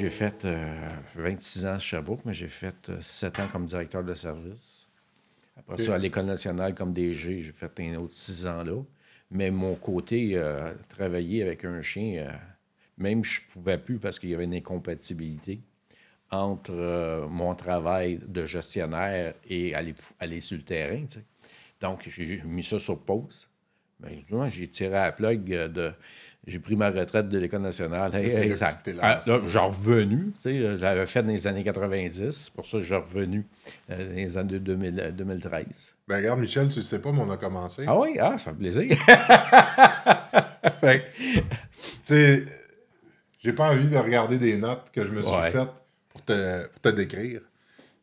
J'ai fait euh, 26 ans à Sherbrooke, mais j'ai fait euh, 7 ans comme directeur de service. Après ça, à l'École nationale comme DG, j'ai fait un autre 6 ans là. Mais mon côté, euh, travailler avec un chien, euh, même je ne pouvais plus parce qu'il y avait une incompatibilité entre euh, mon travail de gestionnaire et aller, aller sur le terrain. Donc, j'ai mis ça sur pause. Ben, justement, j'ai tiré à la plug euh, de. J'ai pris ma retraite de l'École nationale. Hey, c'est hey, ça- ah, là, J'ai revenu. euh, J'avais fait dans les années 90. C'est pour ça que j'ai revenu euh, dans les années 2000, euh, 2013. Ben, regarde, Michel, tu le sais pas, mais on a commencé. Ah oui, ah, ça fait plaisir. Fait que, tu sais, j'ai pas envie de regarder des notes que je me suis Ouais. faites pour te, pour te décrire.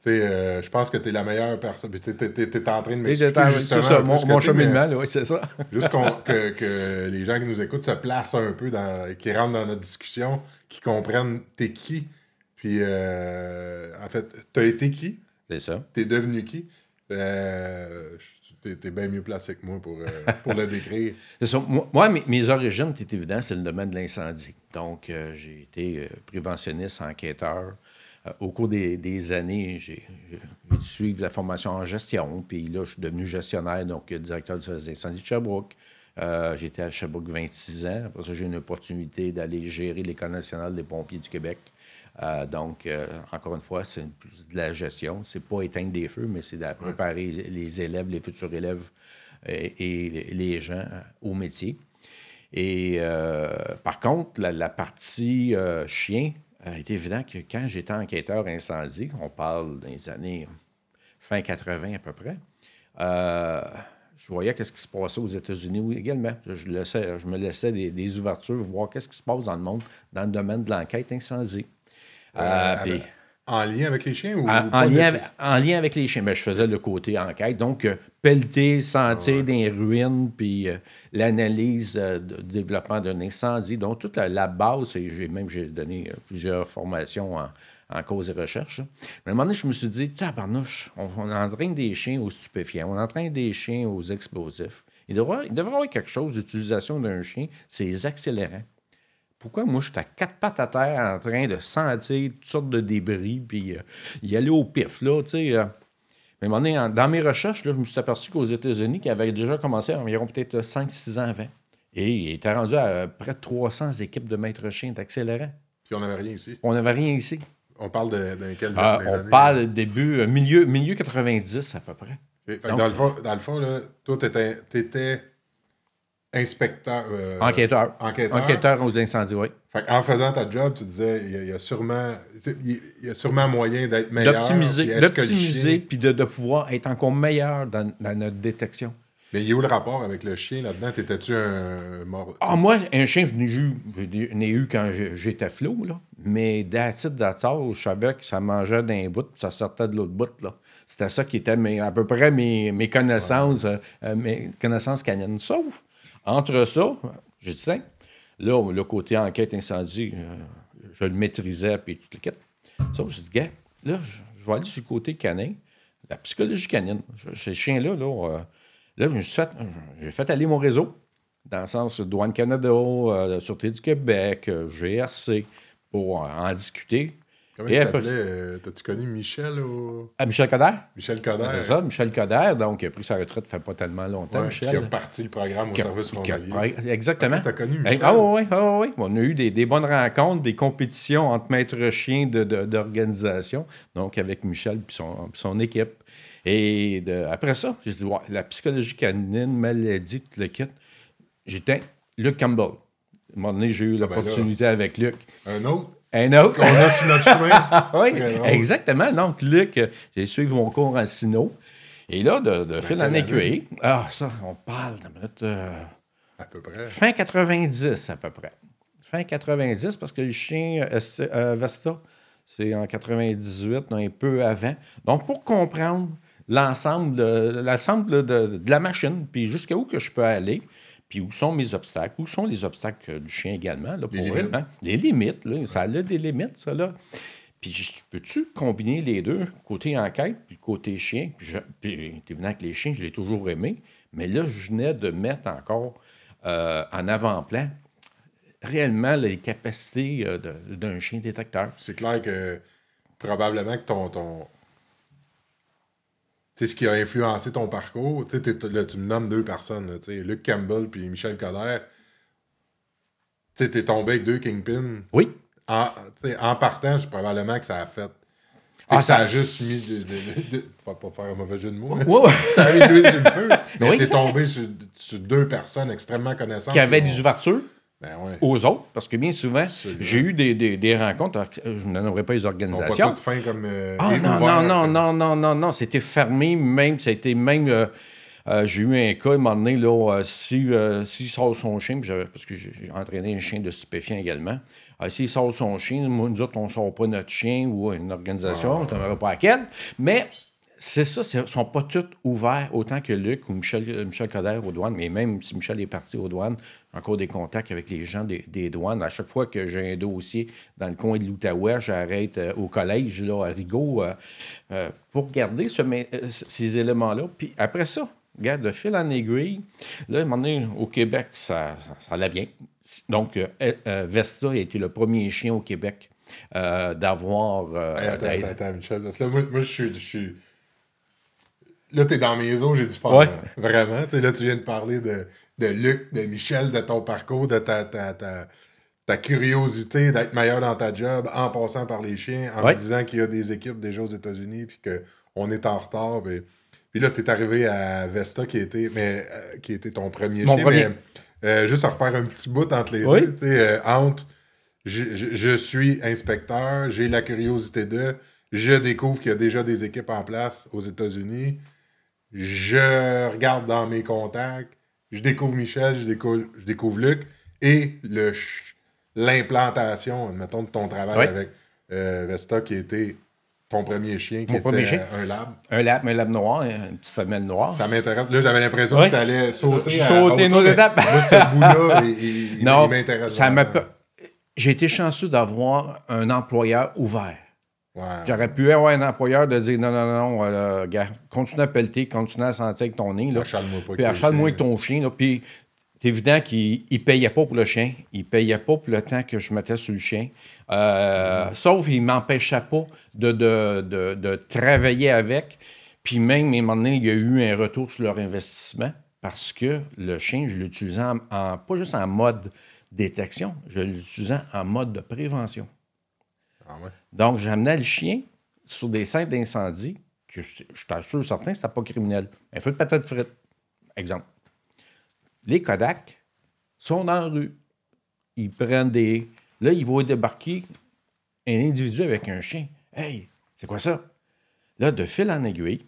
Euh, je pense que tu es la meilleure personne. Tu es, en train de m'expliquer j'étais- justement ça, mon, mon cheminement, oui, c'est ça. Juste que, que les gens qui nous écoutent se placent un peu, dans, qui rentrent dans notre discussion, qui comprennent t'es qui. Puis, euh, en fait, t'as été qui, C'est ça. t'es devenu qui? Euh, t'es, t'es bien mieux placé que moi pour, euh, pour le décrire. C'est ça. Moi, moi, mes, mes origines, c'est évident, c'est le domaine de l'incendie. Donc, euh, j'ai été euh, préventionniste, enquêteur. Euh, au cours des, des années, j'ai dû suivre la formation en gestion. Puis là, je suis devenu gestionnaire, donc euh, directeur du service d'incendie de Sherbrooke. Euh, J'étais à Sherbrooke 26 ans. Après ça, j'ai eu une opportunité d'aller gérer l'École nationale des pompiers du Québec. Euh, donc, euh, encore une fois, c'est plus de la gestion. C'est pas éteindre des feux, mais c'est de préparer les élèves, les futurs élèves et, les gens au métier. Et par contre, la, la partie chien, euh, est évident que quand j'étais enquêteur incendie, on parle des années fin 80 à peu près, euh, je voyais qu'est-ce qui se passait aux États-Unis également. Je, laissais- je me laissais des, des ouvertures, voir qu'est-ce qui se passe dans le monde, dans le domaine de l'enquête incendie. Euh, Euh, puis- en lien avec les chiens ou, en, en lien avec, en lien avec les chiens, ben, je faisais le côté enquête. Donc, euh, pelleter, sentir des ruines, puis euh, l'analyse euh, du développement d'un incendie. Donc, toute la, la base, et j'ai même j'ai donné euh, plusieurs formations en, en cause et recherche. Mais à un moment donné, je me suis dit, tabarnouche, on, on entraîne des chiens aux stupéfiants, on entraîne des chiens aux explosifs. Il devrait, il devrait y avoir quelque chose d'utilisation d'un chien, c'est les accélérants. Pourquoi moi, je suis à quatre pattes à terre en train de sentir toutes sortes de débris, puis euh, y aller au pif, là, tu sais. euh. Mais à donné, dans mes recherches, là, je me suis aperçu qu'aux États-Unis, qui avaient déjà commencé environ peut-être 5-6 ans avant, et il était rendu à euh, près de 300 équipes de maîtres chiens d'accélérants. Puis on n'avait rien ici. On n'avait rien ici. On parle de, dans quelles Ah, on années? parle début, euh, milieu, milieu 90 à peu près. Donc, dans, le fond, dans le fond, là, toi, tu étais, inspecteur. euh, Enquêteur. enquêteur. Enquêteur aux incendies, oui. Fait en faisant ta job, tu disais, il y a, il y a sûrement, il y a sûrement moyen d'être meilleur. D'optimiser, d'optimiser, puis de, de pouvoir être encore meilleur dans, dans notre détection. Mais il y a où le rapport avec le chien là-dedans? T'étais-tu un mort? Ah, moi, un chien, je n'ai eu, quand j'étais flot, là. Mais d'attitude d'attard, je savais que ça mangeait d'un bout, puis ça sortait de l'autre bout, là. C'était ça qui était mes- à peu près mes, mes connaissances, euh, euh, mes connaissances canines. Sauf, entre ça, j'ai dit, tiens, là, le côté enquête incendie, euh, je le maîtrisais, puis tout le kit. Sauf, j'ai dit, gars, là, je, vais aller sur le côté canin, la psychologie canine. Ces chiens-là, là, euh, là, suis fait- j'ai fait aller mon réseau dans le sens Douane Canada, euh, Sûreté du Québec, GRC, pour en discuter. Comment il après- s'appelait? euh, T'as-tu connu Michel ou... Ah, Michel Coder? Michel Coder? C'est ça, Michel Coder, donc il a pris sa retraite il fait pas tellement longtemps, Ouais, Michel. qui a parti le programme au Qui a- service frontalier. Exactement. Ah, t'as connu Hey, Michel? Ah oui, oui, ah oui. On a eu des, des bonnes rencontres, des compétitions entre maîtres chiens de- de- d'organisation, donc avec Michel et son, son équipe. Et de- après ça, j'ai dit, ouais, la psychologie canine, maladie, tout le kit. J'étais Luc Campbell. À un moment donné, j'ai eu ben là. l'opportunité avec Luc. Un autre? Un autre. qu'on a sur notre chemin. oui, exactement. Donc, Luc, j'ai suivi mon cours en sino. Et là, de, de fil en aiguille, ah, ça, on parle de minute, euh, À peu près. fin 90 à peu près. Fin 90, parce que le chien euh, euh, Vesta, c'est en 98, non, un peu avant. Donc, pour comprendre l'ensemble de, l'ensemble de, de la machine, puis jusqu'à où que je peux aller, puis où sont mes obstacles, où sont les obstacles du chien également, là, pour Les elle, limites. hein? Les limites, là, ça a des limites, ça, là. Puis, peux-tu combiner les deux, côté enquête, puis côté chien? Puis, je- puis, que les chiens, je l'ai toujours aimé, mais là, je venais de mettre encore euh, en avant-plan réellement les capacités euh, d'un chien détecteur. C'est clair que probablement que ton. ton... Ce qui a influencé ton parcours, là, tu me nommes deux personnes, là, Luc Campbell puis Michel Coder. Tu sais, t'es tombé avec deux Kingpins. Oui. En, en partant, probablement que ça a fait. Ah, ça a juste mis. De, de, de- faut pas faire un mauvais jeu de mots. hein. Ouais, ouais. ça a mis sur le feu. Mais Oui, t'es tombé sur, sur deux personnes extrêmement connaissantes. Qui avaient des ouvertures Ben aux autres, parce que bien souvent, j'ai eu des, des- des rencontres, je ne nommerai pas les pas organisations. toutes fins comme. euh, Ah non, non, non, comme- non, non, non, non, c'était fermé, même, ça a été même. euh, euh, j'ai eu un cas, à un moment donné, là, si, s'il sort son chien, parce que j'ai entraîné un chien de stupéfiant également, s'il sort son chien, nous autres, on ne sort pas notre chien ou une organisation, je ne nommerai pas laquelle, mais c'est ça, ils ne sont pas tous ouverts, autant que Luc ou Michel, euh, Michel Coder aux douanes, mais même si Michel est parti aux douanes, encore des contacts avec les gens des, des douanes. À chaque fois que j'ai un dossier dans le coin de l'Outaouais, j'arrête euh, au collège, là, à Rigaud, euh, euh, pour garder ce ces éléments-là. Puis après ça, regarde, de fil en aiguille, là, à un moment donné, au Québec, ça, ça, ça allait bien. Donc, Vesta a été le premier chien au Québec d'avoir... Hey, attends, attends, attends, Michel. Parce que là, moi, moi, je suis. Là, t'es dans mes os, j'ai du fun. Ouais. là. Vraiment. Tu sais, là, tu viens de parler de, de Luc, de Michel, de ton parcours, de ta, ta, ta, ta curiosité d'être meilleur dans ta job en passant par les chiens, en Ouais. me disant qu'il y a des équipes déjà aux États-Unis, puis qu'on est en retard. Puis, puis là, t'es arrivé à Vesta, qui était, mais, euh, qui était ton premier Mon chien. premier. Mais, euh, juste à refaire un petit bout entre les Oui. deux. Tu sais, euh, entre je, je- je suis inspecteur, j'ai la curiosité de, je découvre qu'il y a déjà des équipes en place aux États-Unis, je regarde dans mes contacts, je découvre Michel, je découvre, je découvre Luc, et le l'implantation, admettons, de ton travail Oui. avec euh, Vesta, qui était ton premier chien, qui Mon était chien. un lab. Un lap, un lap noir, une petite femelle noire. Ça m'intéresse. Là, j'avais l'impression Oui. que tu allais sauter. À une autre étape. Moi, ce bout-là, il, il- m'intéresse. ça m'a J'ai été chanceux d'avoir un employeur ouvert. Ouais. J'aurais pu avoir un employeur de dire non, non, non, euh, gars, continue à pelleter, continue à sentir avec ton nez. Là. Achale-moi pas avec Puis achale-moi avec ton chien. Là. Puis c'est évident qu'il ne payait pas pour le chien. Il payait pas pour le temps que je mettais sur le chien. Euh, Sauf qu'il ne m'empêchait pas de, de, de, de travailler avec. Puis même, à un moment donné, il y a eu un retour sur leur investissement parce que le chien, je l'utilisais en, en- pas juste en mode détection, je l'utilisais en mode de prévention. Ah. Donc, j'amenais le chien sur des scènes d'incendie que je t'assure certain c'était pas criminel. Un feu de patate frite, exemple. Les Kodak sont dans la rue. Ils prennent des... Là, ils vont débarquer un individu avec un chien. Hey, c'est quoi ça? Là, de fil en aiguille,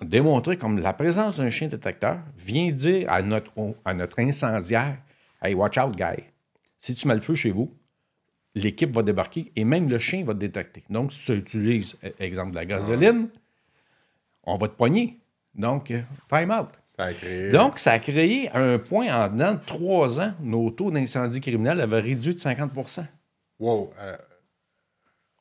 démontrer comme la présence d'un chien détecteur vient dire à notre, à notre incendiaire Hey, watch out, guy. Si tu mets le feu chez vous, l'équipe va débarquer et même le chien va te détecter. Donc, si tu utilises, euh, exemple, de la gasoline, on va te poigner. Donc, euh, time out. Ça a créé. Donc, ça a créé un point en dedans de trois ans, nos taux d'incendie criminel avaient réduit de 50% Wow. euh,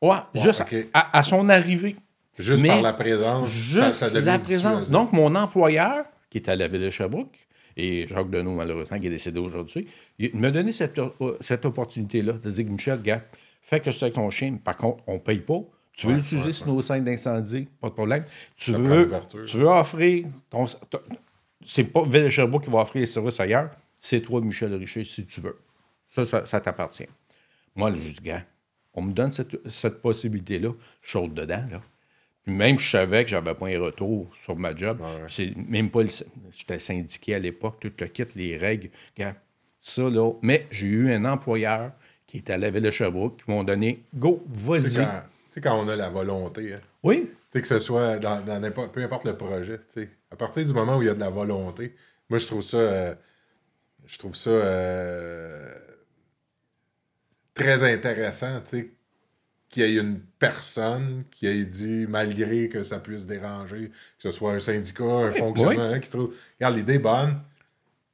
Ouais, juste ok. à, à son arrivée. juste Mais par la présence. Juste ça, ça la présence. Donc, mon employeur, qui était à la ville de Sherbrooke, et Jacques Deneau, malheureusement, qui est décédé aujourd'hui, il m'a donné cette, euh, cette opportunité-là de dire Michel, gars, fais que c'est ton chien. Par contre, on ne paye pas. Tu veux Ouais, l'utiliser ouais, sur nos scènes d'incendie, pas de problème. Tu veux, tu veux offrir ton. ton- c'est pas Ville Sherbrooke qui va offrir les services ailleurs, c'est toi, Michel Richer, si tu veux. Ça, ça, ça t'appartient. Moi, je dis, gars, on me donne cette, cette possibilité-là, je saute dedans, là. Puis même, je savais que j'avais pas un retour sur ma job. C'est même pas le. J'étais syndiqué à l'époque, tout le kit, les règles. Ça, là. Mais j'ai eu un employeur qui était à la ville de Sherbrooke qui m'ont donné Go, vas-y. tu sais, quand on a la volonté, hein, Oui. tu sais, que ce soit dans, dans n'importe- peu importe le projet, à partir du moment où il y a de la volonté, moi, je trouve ça, euh, je trouve ça euh, très intéressant, tu sais, qu'il y ait une personne qui ait dit, malgré que ça puisse déranger, que ce soit un syndicat, un fonctionnaire, qui trouve, regarde, l'idée est bonne,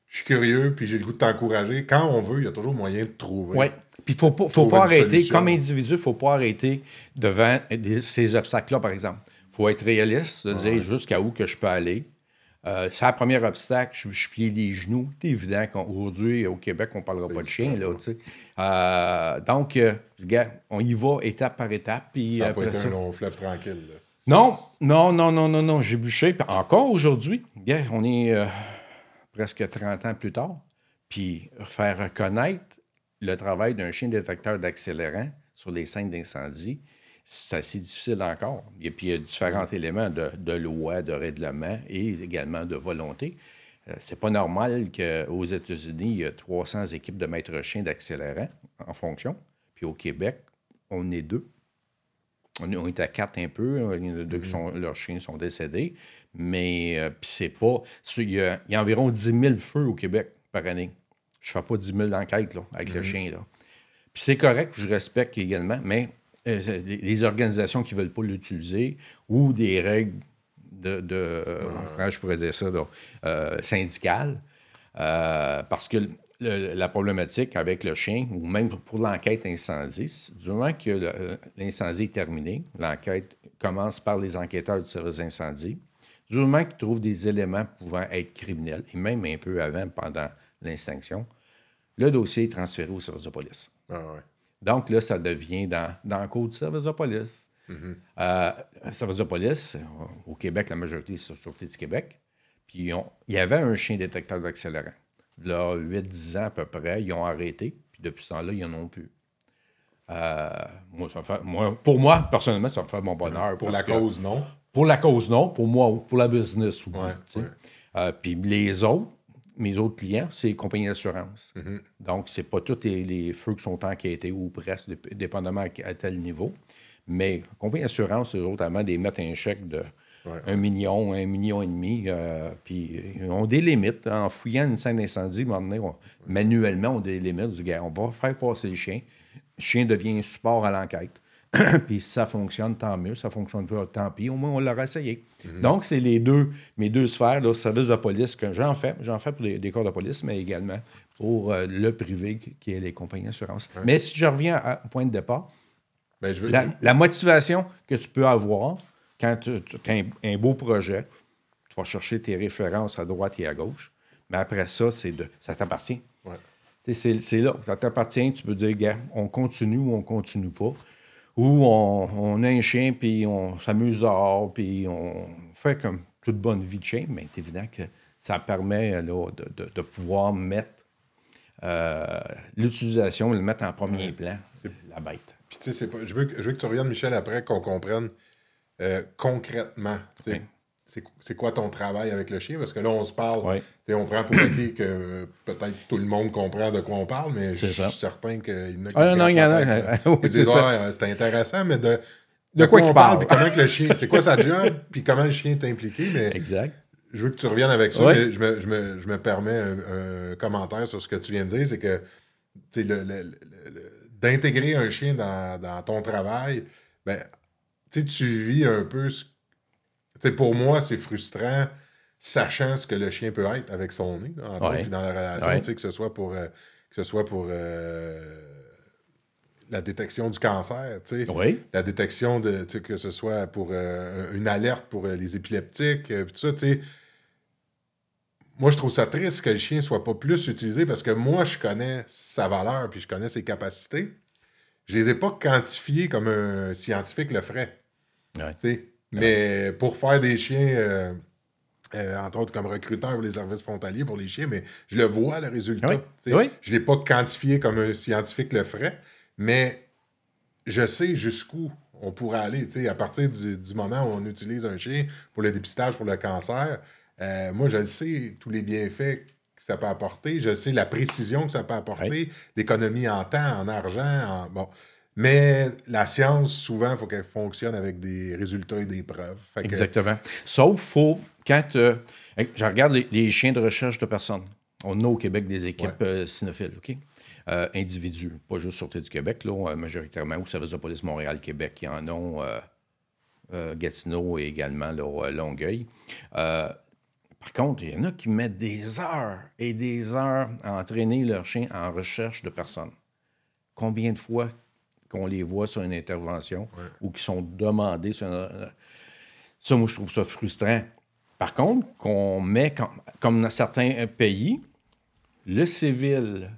je suis curieux, puis j'ai le goût de t'encourager. Quand on veut, il y a toujours moyen de trouver. Oui. Puis il faut pas, faut pas arrêter, solution. comme individu, il ne faut pas arrêter devant des- ces obstacles-là, par exemple. Il faut être réaliste, de dire jusqu'à où que je peux aller. Euh, c'est le premier obstacle, je, je plie les genoux. C'est évident qu'aujourd'hui, au Québec, on ne parlera pas de chien. Là. Euh, donc, euh, on y va étape par étape. Puis, Ça n'a pas été ça- un long fleuve tranquille. là. Non, non, non, non, non, non. J'ai bûché. Puis encore aujourd'hui, on est presque 30 ans plus tard. Puis faire reconnaître le travail d'un chien détecteur d'accélérant sur les scènes d'incendie, c'est assez difficile encore. Et puis il y a différents éléments de, de loi, de règlement et également de volonté. Euh, c'est pas normal qu'aux États-Unis, il y a 300 équipes de maîtres chiens d'accélérant en fonction. Puis au Québec, on est deux. On est, on est à quatre un peu. Il y en a deux qui sont, leurs chiens sont décédés. Mais euh, puis c'est pas. Il y, a, il y a environ 10 000 feux au Québec par année. Je fais pas 10 000 enquêtes là, avec le chien. Là. Puis c'est correct, je respecte également, mais euh, les, organisations qui ne veulent pas l'utiliser ou des règles de, de euh, je pourrais dire ça, euh, syndicales, parce que le- la problématique avec le chien, ou même pour l'enquête incendie, du moment que l'incendie est terminé, l'enquête commence par les enquêteurs du service incendie, du moment qu'ils trouvent des éléments pouvant être criminels, et même un peu avant, pendant l'extinction, le dossier est transféré au service de police. Ah ouais. Donc là, ça devient dans, dans le code du service de police. Euh, le service de police, euh, au Québec, la majorité, c'est la Sûreté du Québec. Puis il y avait un chien détecteur d'accélérant. Là, 8-10 ans à peu près, ils ont arrêté. Puis depuis ce temps-là, ils n'en ont plus. Euh, moi, ça me fait- moi- pour moi, personnellement, ça me fait mon bonheur. Pour la que- cause, non? pour la cause, non. Pour moi, pour la business, oui. Ouais. Euh, puis les autres, mes autres clients, c'est les compagnies d'assurance. Mm-hmm. Donc, c'est pas tous les, les feux qui sont enquêtés ou presque, dép- dépendamment à, à tel niveau. Mais compagnie d'assurance, eux autres, avant des mettre un chèque de Ouais. un million, un million et demi, euh, puis des limites. En fouillant une scène d'incendie, on- manuellement, on limites. On dit, on va faire passer le chien. Le chien devient un support à l'enquête. puis si ça fonctionne, tant mieux. Ça fonctionne pas, tant pis. Au moins, on l'aura essayé. Donc, c'est les deux, mes deux sphères, là, service de police que j'en fais. J'en fais pour des, des corps de police, mais également pour euh, le privé qui est les compagnies d'assurance. Mais si je reviens à- au point de départ, Ben, je veux, la, la motivation que tu peux avoir quand tu as un, un beau projet, tu vas chercher tes références à droite et à gauche, mais après ça, c'est de, ça t'appartient. Ouais. C'est là, ça t'appartient, tu peux dire, gars, on continue ou on continue pas. Ou on, on a un chien, puis on s'amuse dehors, puis on fait comme toute bonne vie de chien, mais c'est évident que ça permet là, de, de- de pouvoir mettre euh, l'utilisation, le mettre en premier plan, c'est la bête. Puis, tu sais, c'est pas- je, veux, que- je veux que tu reviennes, Michel, après, qu'on comprenne euh, concrètement, Oui. C'est, quoi ton travail avec le chien? Parce que là, on se parle, on prend pour acquis que euh, peut-être tout le monde comprend de quoi on parle, mais je suis certain qu'il y en a qui Ah, non, il y en a. grattent la tête, Oui, là. Ils c'est. Ouais, intéressant, mais de, De quoi on parle, puis comment que le chien, c'est quoi sa job, puis comment le chien est impliqué, mais Exact. je veux que tu reviennes avec ça, Ouais. mais je me, je me- je me permets un, un commentaire sur ce que tu viens de dire, c'est que le- le- le- le- d'intégrer un chien dans, dans ton travail, ben, tu vis un peu. ce- pour moi, c'est frustrant, sachant ce que le chien peut être avec son nez, là, entre Ouais. autres, puis dans la relation, Ouais. que ce soit pour, euh, que ce soit pour euh, la détection du cancer, la détection de que ce soit pour euh, une alerte pour les épileptiques tout ça moi je trouve ça triste que le chien soit pas plus utilisé parce que moi je connais sa valeur puis je connais ses capacités je les ai pas quantifiées comme un scientifique le ferait Ouais. Mais pour faire des chiens euh, euh, entre autres comme recruteur pour les services frontaliers pour les chiens, mais je le vois, le résultat. Oui. Oui. Je ne l'ai pas quantifié comme un scientifique le ferait, mais je sais jusqu'où on pourrait aller. À partir du, du moment où on utilise un chien pour le dépistage, pour le cancer, euh, moi, je le sais, tous les bienfaits que ça peut apporter, je sais la précision que ça peut apporter, l'économie en temps, en argent, en... bon. Mais la science, souvent, il faut qu'elle fonctionne avec des résultats et des preuves. Fait que- Exactement. Sauf, faut, quand euh, je regarde les, les chiens de recherche de personnes, on a au Québec des équipes euh, cynophiles, OK? Euh, individus, pas juste Sûreté du Québec, là, majoritairement, au service de police Montréal-Québec, qui en ont euh, Gatineau et également là, Longueuil. Par contre, il y en a qui mettent des heures et des heures à entraîner leur chien en recherche de personnes. Combien de fois qu'on les voit sur une intervention ou qui sont demandés sur ça, moi, je trouve ça frustrant. Par contre, qu'on met, comme, comme dans certains pays, le civil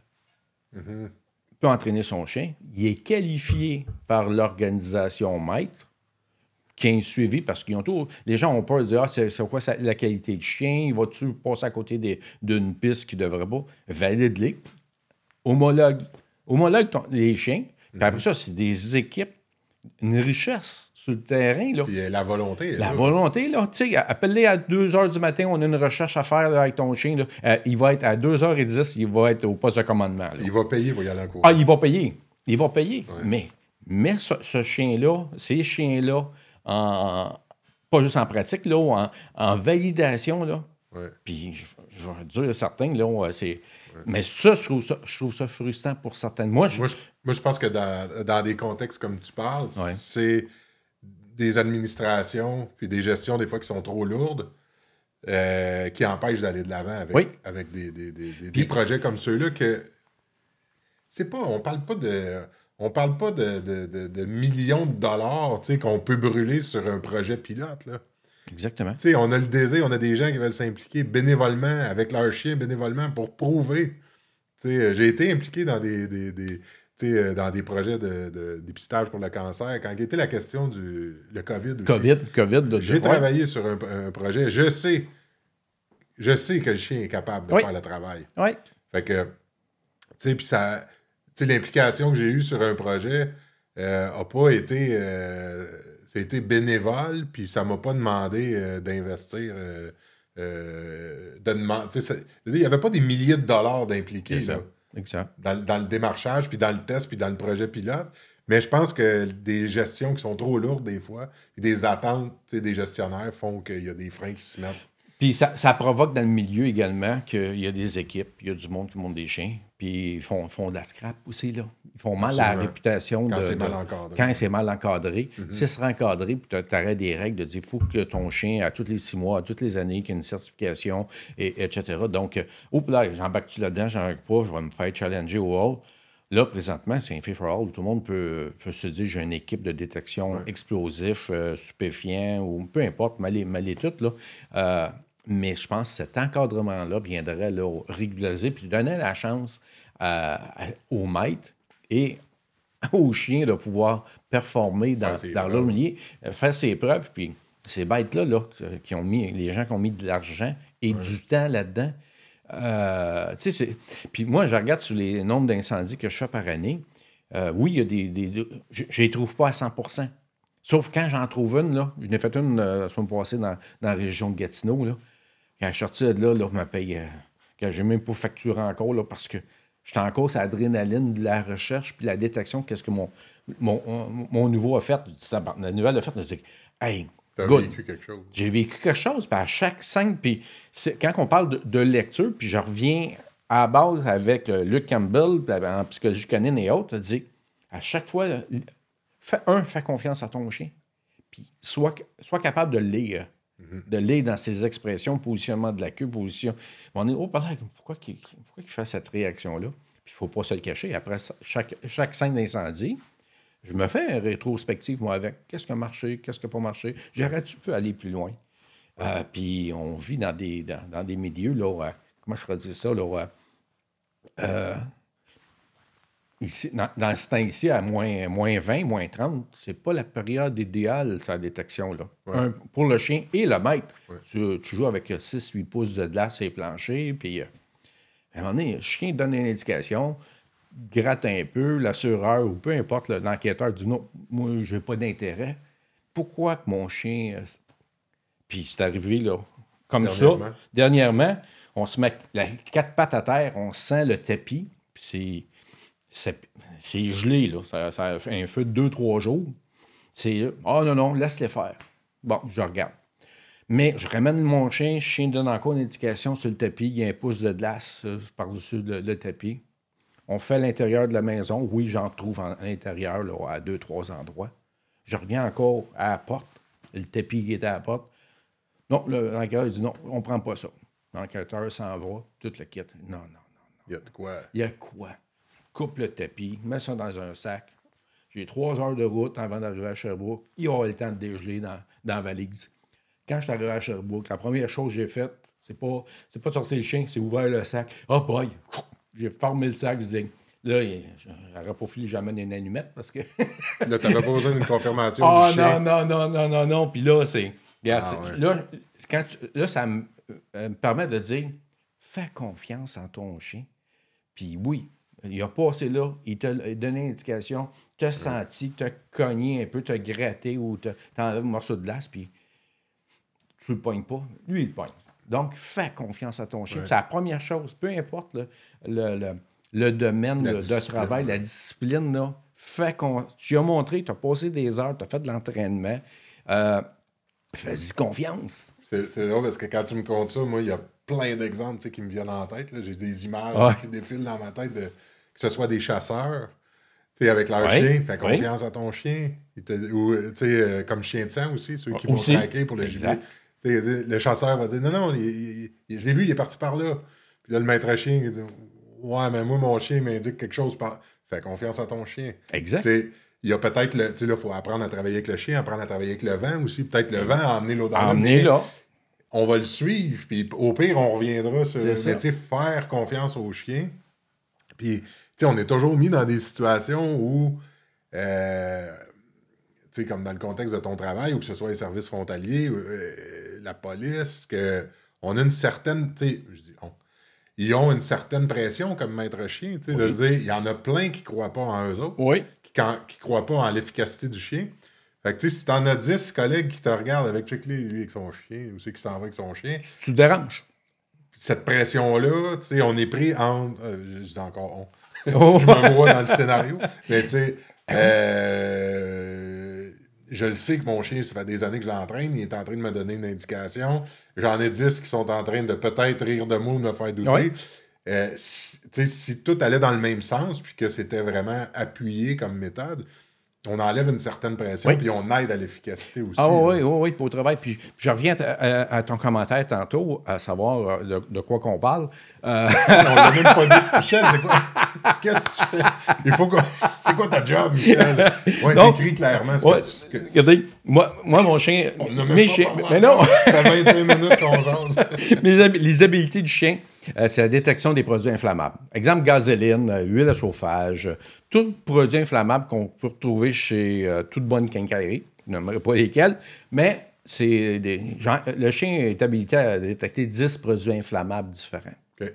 peut entraîner son chien. Il est qualifié par l'organisation maître qui est suivi parce qu'ils ont tout. Les gens ont peur de dire Ah, c'est quoi ça- la qualité du chien Il va-tu passer à côté d'une piste qui devrait pas? Valide-les. Homologue. Homologue ton- les chiens. Puis après ça, c'est des équipes, une richesse sur le terrain. Là. Puis euh, la volonté. La là. volonté, là, tu sais, appelle-les à 2 h du matin, on a une recherche à faire là, avec ton chien. là. Euh, il va être à 2h10, il va être au poste de commandement. là. Il va payer pour y aller en cours. Ah, il va payer. Il va payer. Mais, mais ce, ce chien-là, ces chiens-là, en, pas juste en pratique, là, en, en validation, là, Ouais. puis je, je vais dire certains, là, ouais, c'est. Mais ça je, trouve ça, je trouve ça frustrant pour certaines. Moi, je, Moi, je, moi, je pense que dans, dans des contextes comme tu parles, Ouais. c'est des administrations puis des gestions, des fois, qui sont trop lourdes, euh, qui empêchent d'aller de l'avant avec, Oui. avec des, des- des- des- Puis- projets comme ceux-là que c'est pas. On parle pas de. On parle pas de, de- de- de millions de dollars qu'on peut brûler sur un projet pilote. Là. Exactement. On a le désir, on a des gens qui veulent s'impliquer bénévolement avec leur chien, bénévolement pour prouver. Euh, j'ai été impliqué dans des, euh, dans des projets de, de dépistage pour le cancer. Quand il était la question du le COVID aussi. COVID, J'ai ouais. travaillé sur un, un projet. Je sais, je sais que le chien est capable de Oui. faire le travail. Ouais. Fait que, tu sais, puis ça, l'implication que j'ai eue sur un projet euh, a pas été, euh, ça a été bénévole, puis ça m'a pas demandé euh, d'investir, euh, euh, de demand- tu sais, ça- je veux dire, il y avait pas des milliers de dollars d'impliqués, dans, dans le démarchage, puis dans le test, puis dans le projet pilote. Mais je pense que des gestions qui sont trop lourdes des fois, puis des attentes des gestionnaires font qu'il y a des freins qui se mettent. Puis ça, ça provoque dans le milieu également qu'il y a des équipes, il y a du monde qui monte des chiens, puis ils font, font de la scrap aussi, là. Ils font mal à la réputation Quand de- c'est de- mal encadré. Quand c'est mal encadré. Si c'est encadré, puis tu aurais des règles de dire faut que ton chien, à tous les six mois, à toutes les années, qu'il y ait une certification, et, etc. Donc, euh, oups là, j'embarque-tu là-dedans, j'embarque pas, je vais me faire challenger au hall. Là, présentement, c'est un free for all où tout le monde peut, peut se dire j'ai une équipe de détection explosif, euh, stupéfiant, ou peu importe, mal et, mal et tout. Là. Euh, mais je pense que cet encadrement-là viendrait là, régulariser puis donner la chance à- aux maîtres et aux chiens de pouvoir performer dans, dans leur milieu, euh, faire ses preuves. Puis ces bêtes-là, là, qui ont mis, les gens qui ont mis de l'argent et du temps là-dedans, euh, Puis moi, je regarde sur les nombres d'incendies que je fais par année. Euh, oui, il y a des. des- des- je ne les trouve pas à 100% Sauf quand j'en trouve une, là. Je n'ai fait une euh, la semaine passée dans, dans la région de Gatineau, là. Quand je suis sorti de là, là, m'a payé. que j'ai même pas facturé encore, là, parce que j'étais encore sur l'adrénaline de la recherche puis la détection. Qu'est-ce que mon, mon, mon, nouveau a fait? La nouvelle a fait, je dis, hey, vécu quelque chose. J'ai vécu quelque chose, puis à chaque scène, puis quand on parle de, de lecture, puis je reviens à la base avec euh, Luc Campbell, en psychologie canine et autres, dit à chaque fois, là, fais, un, fais confiance à ton chien, puis sois, sois capable de le lire. De le lire dans ses expressions, positionnement de la queue, position. On est, oh, pardon, pourquoi il, pourquoi il fait cette réaction-là? Puis il ne faut pas se le cacher. Après chaque, chaque scène d'incendie, je me fais une rétrospective, moi, avec qu'est-ce qui a marché, qu'est-ce qui n'a pas marché. J'aurais-tu pu aller plus loin? Euh, puis on vit dans des, dans, dans des milieux, là, euh, comment je pourrais dire ça, là, euh, euh, ici, dans, dans ce temps ici, à moins, moins 20, moins 30, c'est pas la période idéale, sa détection, là. Un, pour le chien et le maître. Tu, tu joues avec 6-8 pouces de glace et plancher, puis euh, à un moment donné, le chien donne une indication, gratte un peu, l'assureur ou peu importe, le- l'enquêteur dit non, moi, j'ai pas d'intérêt. Pourquoi que mon chien. euh, Puis c'est arrivé, là, comme Dernièrement. ça. Dernièrement, on se met la quatre pattes à terre, on sent le tapis, puis c'est. C'est gelé, là. Ça, ça a fait un feu de deux, trois jours. C'est. Ah non, non, laisse-les faire. Bon, je regarde. Mais je ramène mon chien, le chien donne encore une indication sur le tapis, il y a un pouce de glace euh, par-dessus le, le tapis. On fait l'intérieur de la maison. Oui, j'en trouve en- à l'intérieur, là, à deux, trois endroits. Je reviens encore à la porte. Le tapis qui était à la porte. Non, le- l'enquêteur il dit non, on prend pas ça. L'enquêteur s'en va, tout le kit. Non, non, non. Il y a de quoi? Il y a quoi? Coupe le tapis, mets ça dans un sac. J'ai trois heures de route avant d'arriver à Sherbrooke. Il aura le temps de dégeler dans, dans la valise. quand je suis arrivé à Sherbrooke, la première chose que j'ai faite, c'est pas, c'est pas de sortir le chien, c'est ouvert le sac. Oh boy! J'ai formé le sac, je disais, là, j'aurais pas fallu j'amène une allumette parce que. là, t'avais pas besoin d'une confirmation. Du non, chien. non, non, non, non, non. Puis là, c'est. Ah, ouais. là, quand tu- là, ça me, euh, me permet de dire fais confiance en ton chien. Puis oui, il a passé là, il t'a donné une indication, t'a senti, t'a cogné un peu, t'a gratté ou t'as enlevé un morceau de glace, puis tu le pognes pas. Lui, il le pogne. Donc, fais confiance à ton chien. C'est la première chose. Peu importe le, le, le- le domaine de- travail, la discipline, là, fais con- tu as montré, tu as passé des heures, tu as fait de l'entraînement. Euh, Fais-y confiance. C'est c'est drôle parce que quand tu me comptes ça, moi, il y a plein d'exemples qui me viennent en tête. J'ai des images Ouais. qui défilent dans ma tête, de, que ce soit des chasseurs, avec leur Ouais. chien. Fais Ouais. confiance à ton chien. Ou, euh, comme chien de sang aussi, ceux qui vont traquer pour le gibier. Le chasseur va dire Non, non, il- il- il- je l'ai vu, il est parti par là. Puis là, le maître chien, il dit Ouais, mais moi, mon chien m'indique quelque chose par. Fais confiance à ton chien. Exact. Il y a peut-être le. Tu sais, là, il faut apprendre à travailler avec le chien, apprendre à travailler avec le vent aussi. Peut-être le vent a emmené l'odeur. là, Emmener là. On va le suivre, puis au pire, on reviendra sur. Mais tu faire confiance au chien. Puis, tu sais, on est toujours mis dans des situations où. euh, tu sais, comme dans le contexte de ton travail, ou que ce soit les services frontaliers, euh, la police, que on a une certaine. Tu sais, je dis on. Ils ont une certaine pression comme maître chien, tu sais, de dire, il y en a plein qui ne croient pas en eux autres Oui. qui ne croient pas en l'efficacité du chien. Fait que, tu sais, si t'en as 10 collègues qui te regardent avec check lui, avec son chien, ou ceux qui s'en vont avec son chien, Tu te déranges. cette pression-là, tu sais, on est pris entre. euh, je dis encore on. Oh. je me vois dans le scénario. Mais, tu sais, euh, je le sais que mon chien, ça fait des années que je l'entraîne, il est en train de me donner une indication. J'en ai 10 qui sont en train de peut-être rire de moi ou me faire douter. Ouais. Euh, si, tu sais, si tout allait dans le même sens, puis que c'était vraiment appuyé comme méthode, on enlève une certaine pression, Oui. puis on aide à l'efficacité aussi. Ah oui, oui, oui, pour le travail. Puis je reviens à, à- à ton commentaire tantôt, à savoir euh, de, de quoi qu'on parle. Euh, On l'a même pas dit. Michel, c'est quoi? Qu'est-ce que tu fais? Il faut qu'on- C'est quoi ta job, Michel? Donc, t'écris clairement ce ouais, que tu... regardez, moi, moi, mon chien. On n'a même mes pas chiens. parlé Mais non! Ça fait 21 minutes qu'on jase. Hab- les habilités du chien, euh, c'est la détection des produits inflammables. Exemple, gasoline, euh, huile à chauffage, euh, tout produit inflammable qu'on peut retrouver chez euh, toute bonne quincaillerie. Je n'aimerais pas lesquels, mais c'est le chien est habilité à détecter 10 produits inflammables différents. OK.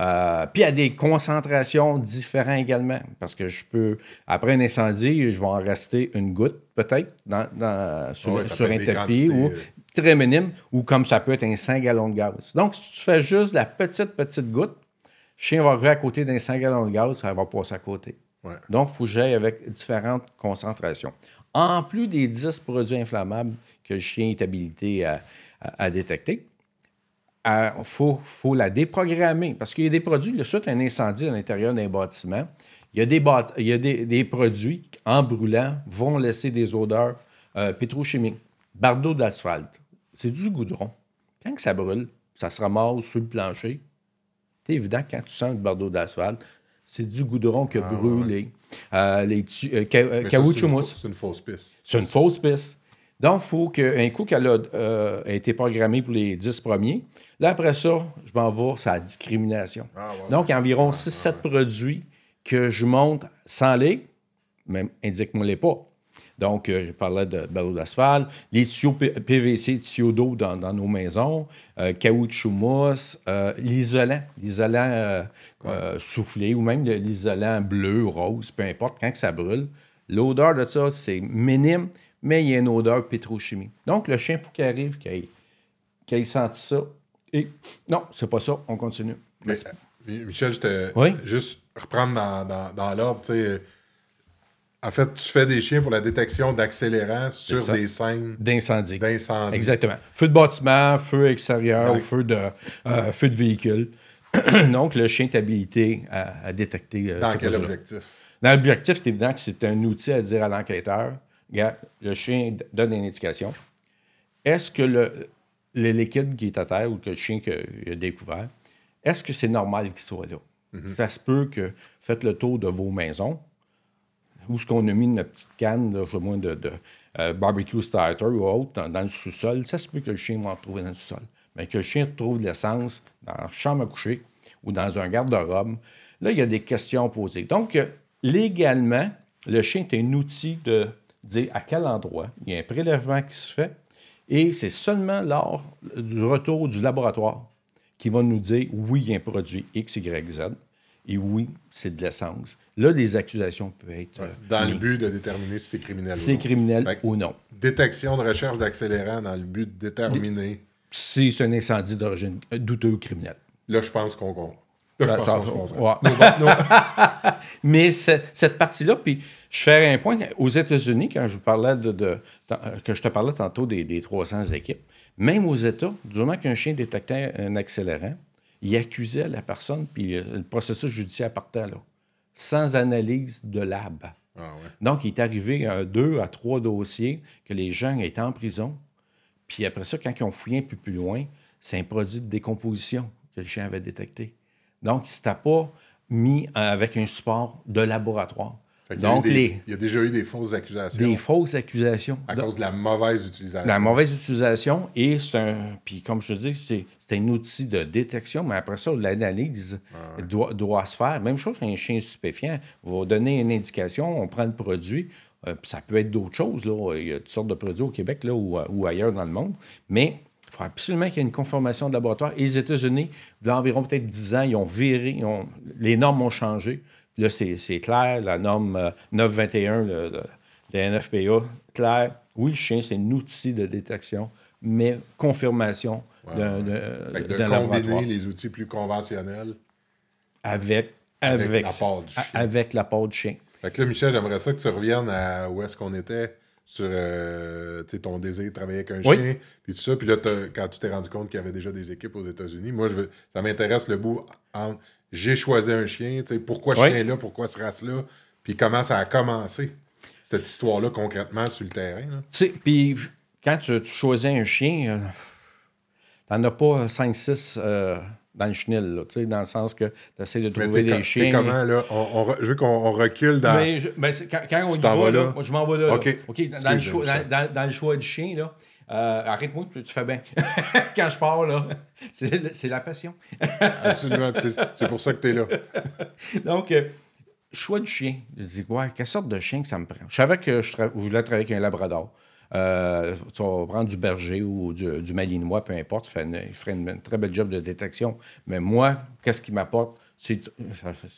Euh, puis à des concentrations différentes également. Parce que je peux, après un incendie, je vais en rester une goutte, peut-être, dans, dans- sur, Ouais, sur un tapis, ou très minime, ou comme ça peut être un 5 gallons de gaz. Donc, si tu fais juste la petite, petite goutte, le chien va arriver à côté d'un 5 gallons de gaz, ça va passer à côté. Ouais. Donc, il faut que j'aille avec différentes concentrations. En plus des 10 produits inflammables que le chien est habilité à, à- à détecter, il faut, faut la déprogrammer. Parce qu'il y a des produits, le suite un incendie à l'intérieur d'un bâtiment, il y a, des, il y a des, des produits qui, en brûlant, vont laisser des odeurs euh, pétrochimiques. Bardeau d'asphalte, c'est du goudron. Quand que ça brûle, ça se ramasse sur le plancher. C'est évident que quand tu sens le bardeau d'asphalte, c'est du goudron qui a brûlé. Euh, les tu- euh, ca- euh, caoutchouc c'est une fausse- piste. C'est une fausse piste. Donc, il faut qu'un coup qu'elle a, a été programmée pour les 10 premiers, là, après ça, je m'en vais sur la discrimination. Ah, ouais. Donc, il y a environ 6-7 produits que je monte sans les, même indique-moi-les pas. Donc, euh, je parlais de barreau d'asphalte, les tuyaux P- PVC, tuyaux d'eau dans, dans nos maisons, euh, caoutchouc mousse, euh, l'isolant, l'isolant soufflé ou même l'isolant bleu, rose, peu importe, quand que ça brûle. L'odeur de ça, c'est minime, mais il y a une odeur pétrochimie. Donc, le chien, il faut qu'il arrive, qu'il ait, senti ça. Et non, c'est pas ça, on continue. Mais, Michel, je te. Oui. Juste reprendre dans, dans, dans l'ordre, tu sais. En fait, tu fais des chiens pour la détection d'accélérants sur des scènes D'incendie. d'incendie. Exactement. Feu de bâtiment, feu extérieur, Ouais. feu, de, euh, feu de véhicule. Donc, le chien est habilité à, à détecter. euh, Dans quel objectif? Dans l'objectif, c'est évident que c'est un outil à dire à l'enquêteur regarde, le chien donne une indication. Est-ce que le, le liquide qui est à terre ou que le chien que- a découvert, est-ce que c'est normal qu'il soit là? Ça se peut que faites le tour de vos maisons, où ce qu'on a mis notre petite canne, moins, de, de, euh, barbecue starter ou autre dans, le sous-sol, ça se peut que le chien va en trouver dans le sous-sol. Mais que le chien trouve de l'essence dans la chambre à coucher ou dans un garde-robe, là, il y a des questions posées. Donc, euh, légalement, le chien est un outil de dire à quel endroit il y a un prélèvement qui se fait et c'est seulement lors du retour du laboratoire qui va nous dire oui, il y a un produit X, Y, Z et oui, c'est de l'essence. Là, les accusations peuvent être. Euh, dans le but de déterminer si c'est criminel ou non. criminel ou non. Détection de recherche d'accélérant dans le but de déterminer. Si c'est un incendie d'origine douteuse ou criminelle. Là, je pense qu'on compte. Là, je pense qu'on Mais cette partie-là, puis je fais un point. Aux États-Unis, quand je vous parlais de, de, que je te parlais tantôt des, des 300 équipes, même aux États, du moment qu'un chien détectait un accélérant, il accusait la personne, puis euh, le processus judiciaire partait là, sans analyse de lab. Ah Donc, il est arrivé à deux, à trois dossiers que les gens étaient en prison. Puis après ça, quand ils ont fouillé un peu plus loin, c'est un produit de décomposition que le chien avait détecté. Donc, il ne pas mis avec un support de laboratoire. Donc, il, y a déjà eu des fausses accusations. Des fausses accusations. À cause de la mauvaise utilisation. La mauvaise utilisation. Et c'est un. Puis, comme je te dis, c'est un outil de détection, mais après ça, l'analyse ah doit, se faire. Même chose un chien stupéfiant. On va donner une indication, on prend le produit. Euh, ça peut être d'autres choses. Là. Il y a toutes sortes de produits au Québec là, ou, ou ailleurs dans le monde. Mais il faut absolument qu'il y ait une conformation de laboratoire. Et les États-Unis, il y a environ peut-être 10 ans, ils ont viré, les normes ont changé. Là, c'est clair, la norme 921 euh, de la NFPA, clair, oui, le chien, c'est un outil de détection, mais confirmation de, de, combiner les outils plus conventionnels avec, avec, l'apport du chien. Avec l'apport du chien. Fait que là, Michel, j'aimerais ça que tu reviennes à où est-ce qu'on était sur euh, ton désir de travailler avec un chien, puis tout ça. Puis là, quand tu t'es rendu compte qu'il y avait déjà des équipes aux États-Unis, moi, je veux, ça m'intéresse le bout en j'ai choisi un chien, pourquoi ce chien-là, pourquoi ce race-là, puis comment ça a commencé, cette histoire-là, concrètement, sur le terrain. Puis quand tu, choisis un chien, euh, t'en as pas 5-6 euh, dans le chenil, là, dans le sens que tu essaies de trouver des chiens. comment, là? je veux qu'on recule dans... Mais ben, quand, quand, on y va, là, je m'en vais là. OK. Dans, le choix, dans, dans, le choix du chien, là, euh, arrête-moi, tu fais bien. Quand je pars, là, c'est la passion. Absolument. C'est pour ça que tu es là. Donc, euh, choix du chien. Je dis, ouais, quelle sorte de chien que ça me prend? Je savais que je, voulais travailler avec un labrador. Euh, tu vas prendre du berger ou du, malinois, peu importe, il ferait une, très belle job de détection. Mais moi, qu'est-ce qui m'apporte? C'est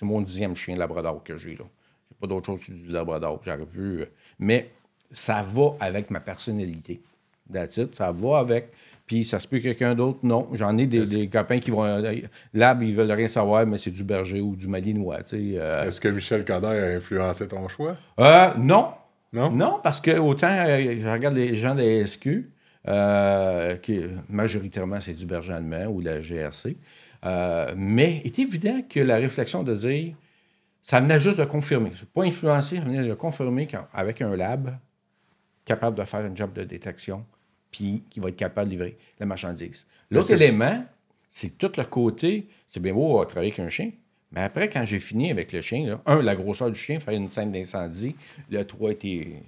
mon dixième chien labrador que j'ai là. J'ai pas d'autre chose que du labrador. J'aurais pu. Mais ça va avec ma personnalité. That's Ça va avec. Puis ça se peut quelqu'un d'autre, non. J'en ai des, copains qui vont. Euh, là, ils veulent rien savoir, mais c'est du berger ou du malinois. Euh. Est-ce que Michel Coder a influencé ton choix? Euh, non. Non? Non, parce que autant je regarde les gens des SQ, qui majoritairement c'est du berger allemand ou la GRC. mais il est évident que la réflexion de dire ça venait juste de confirmer. C'est pas influencer, ça venait de confirmer qu'avec un lab capable de faire un job de détection, puis qui va être capable de livrer la marchandise. L'autre élément, c'est tout le côté, c'est bien beau travailler avec un chien, mais après, quand j'ai fini avec le chien, un, la grosseur du chien, faire une scène d'incendie, le toit était.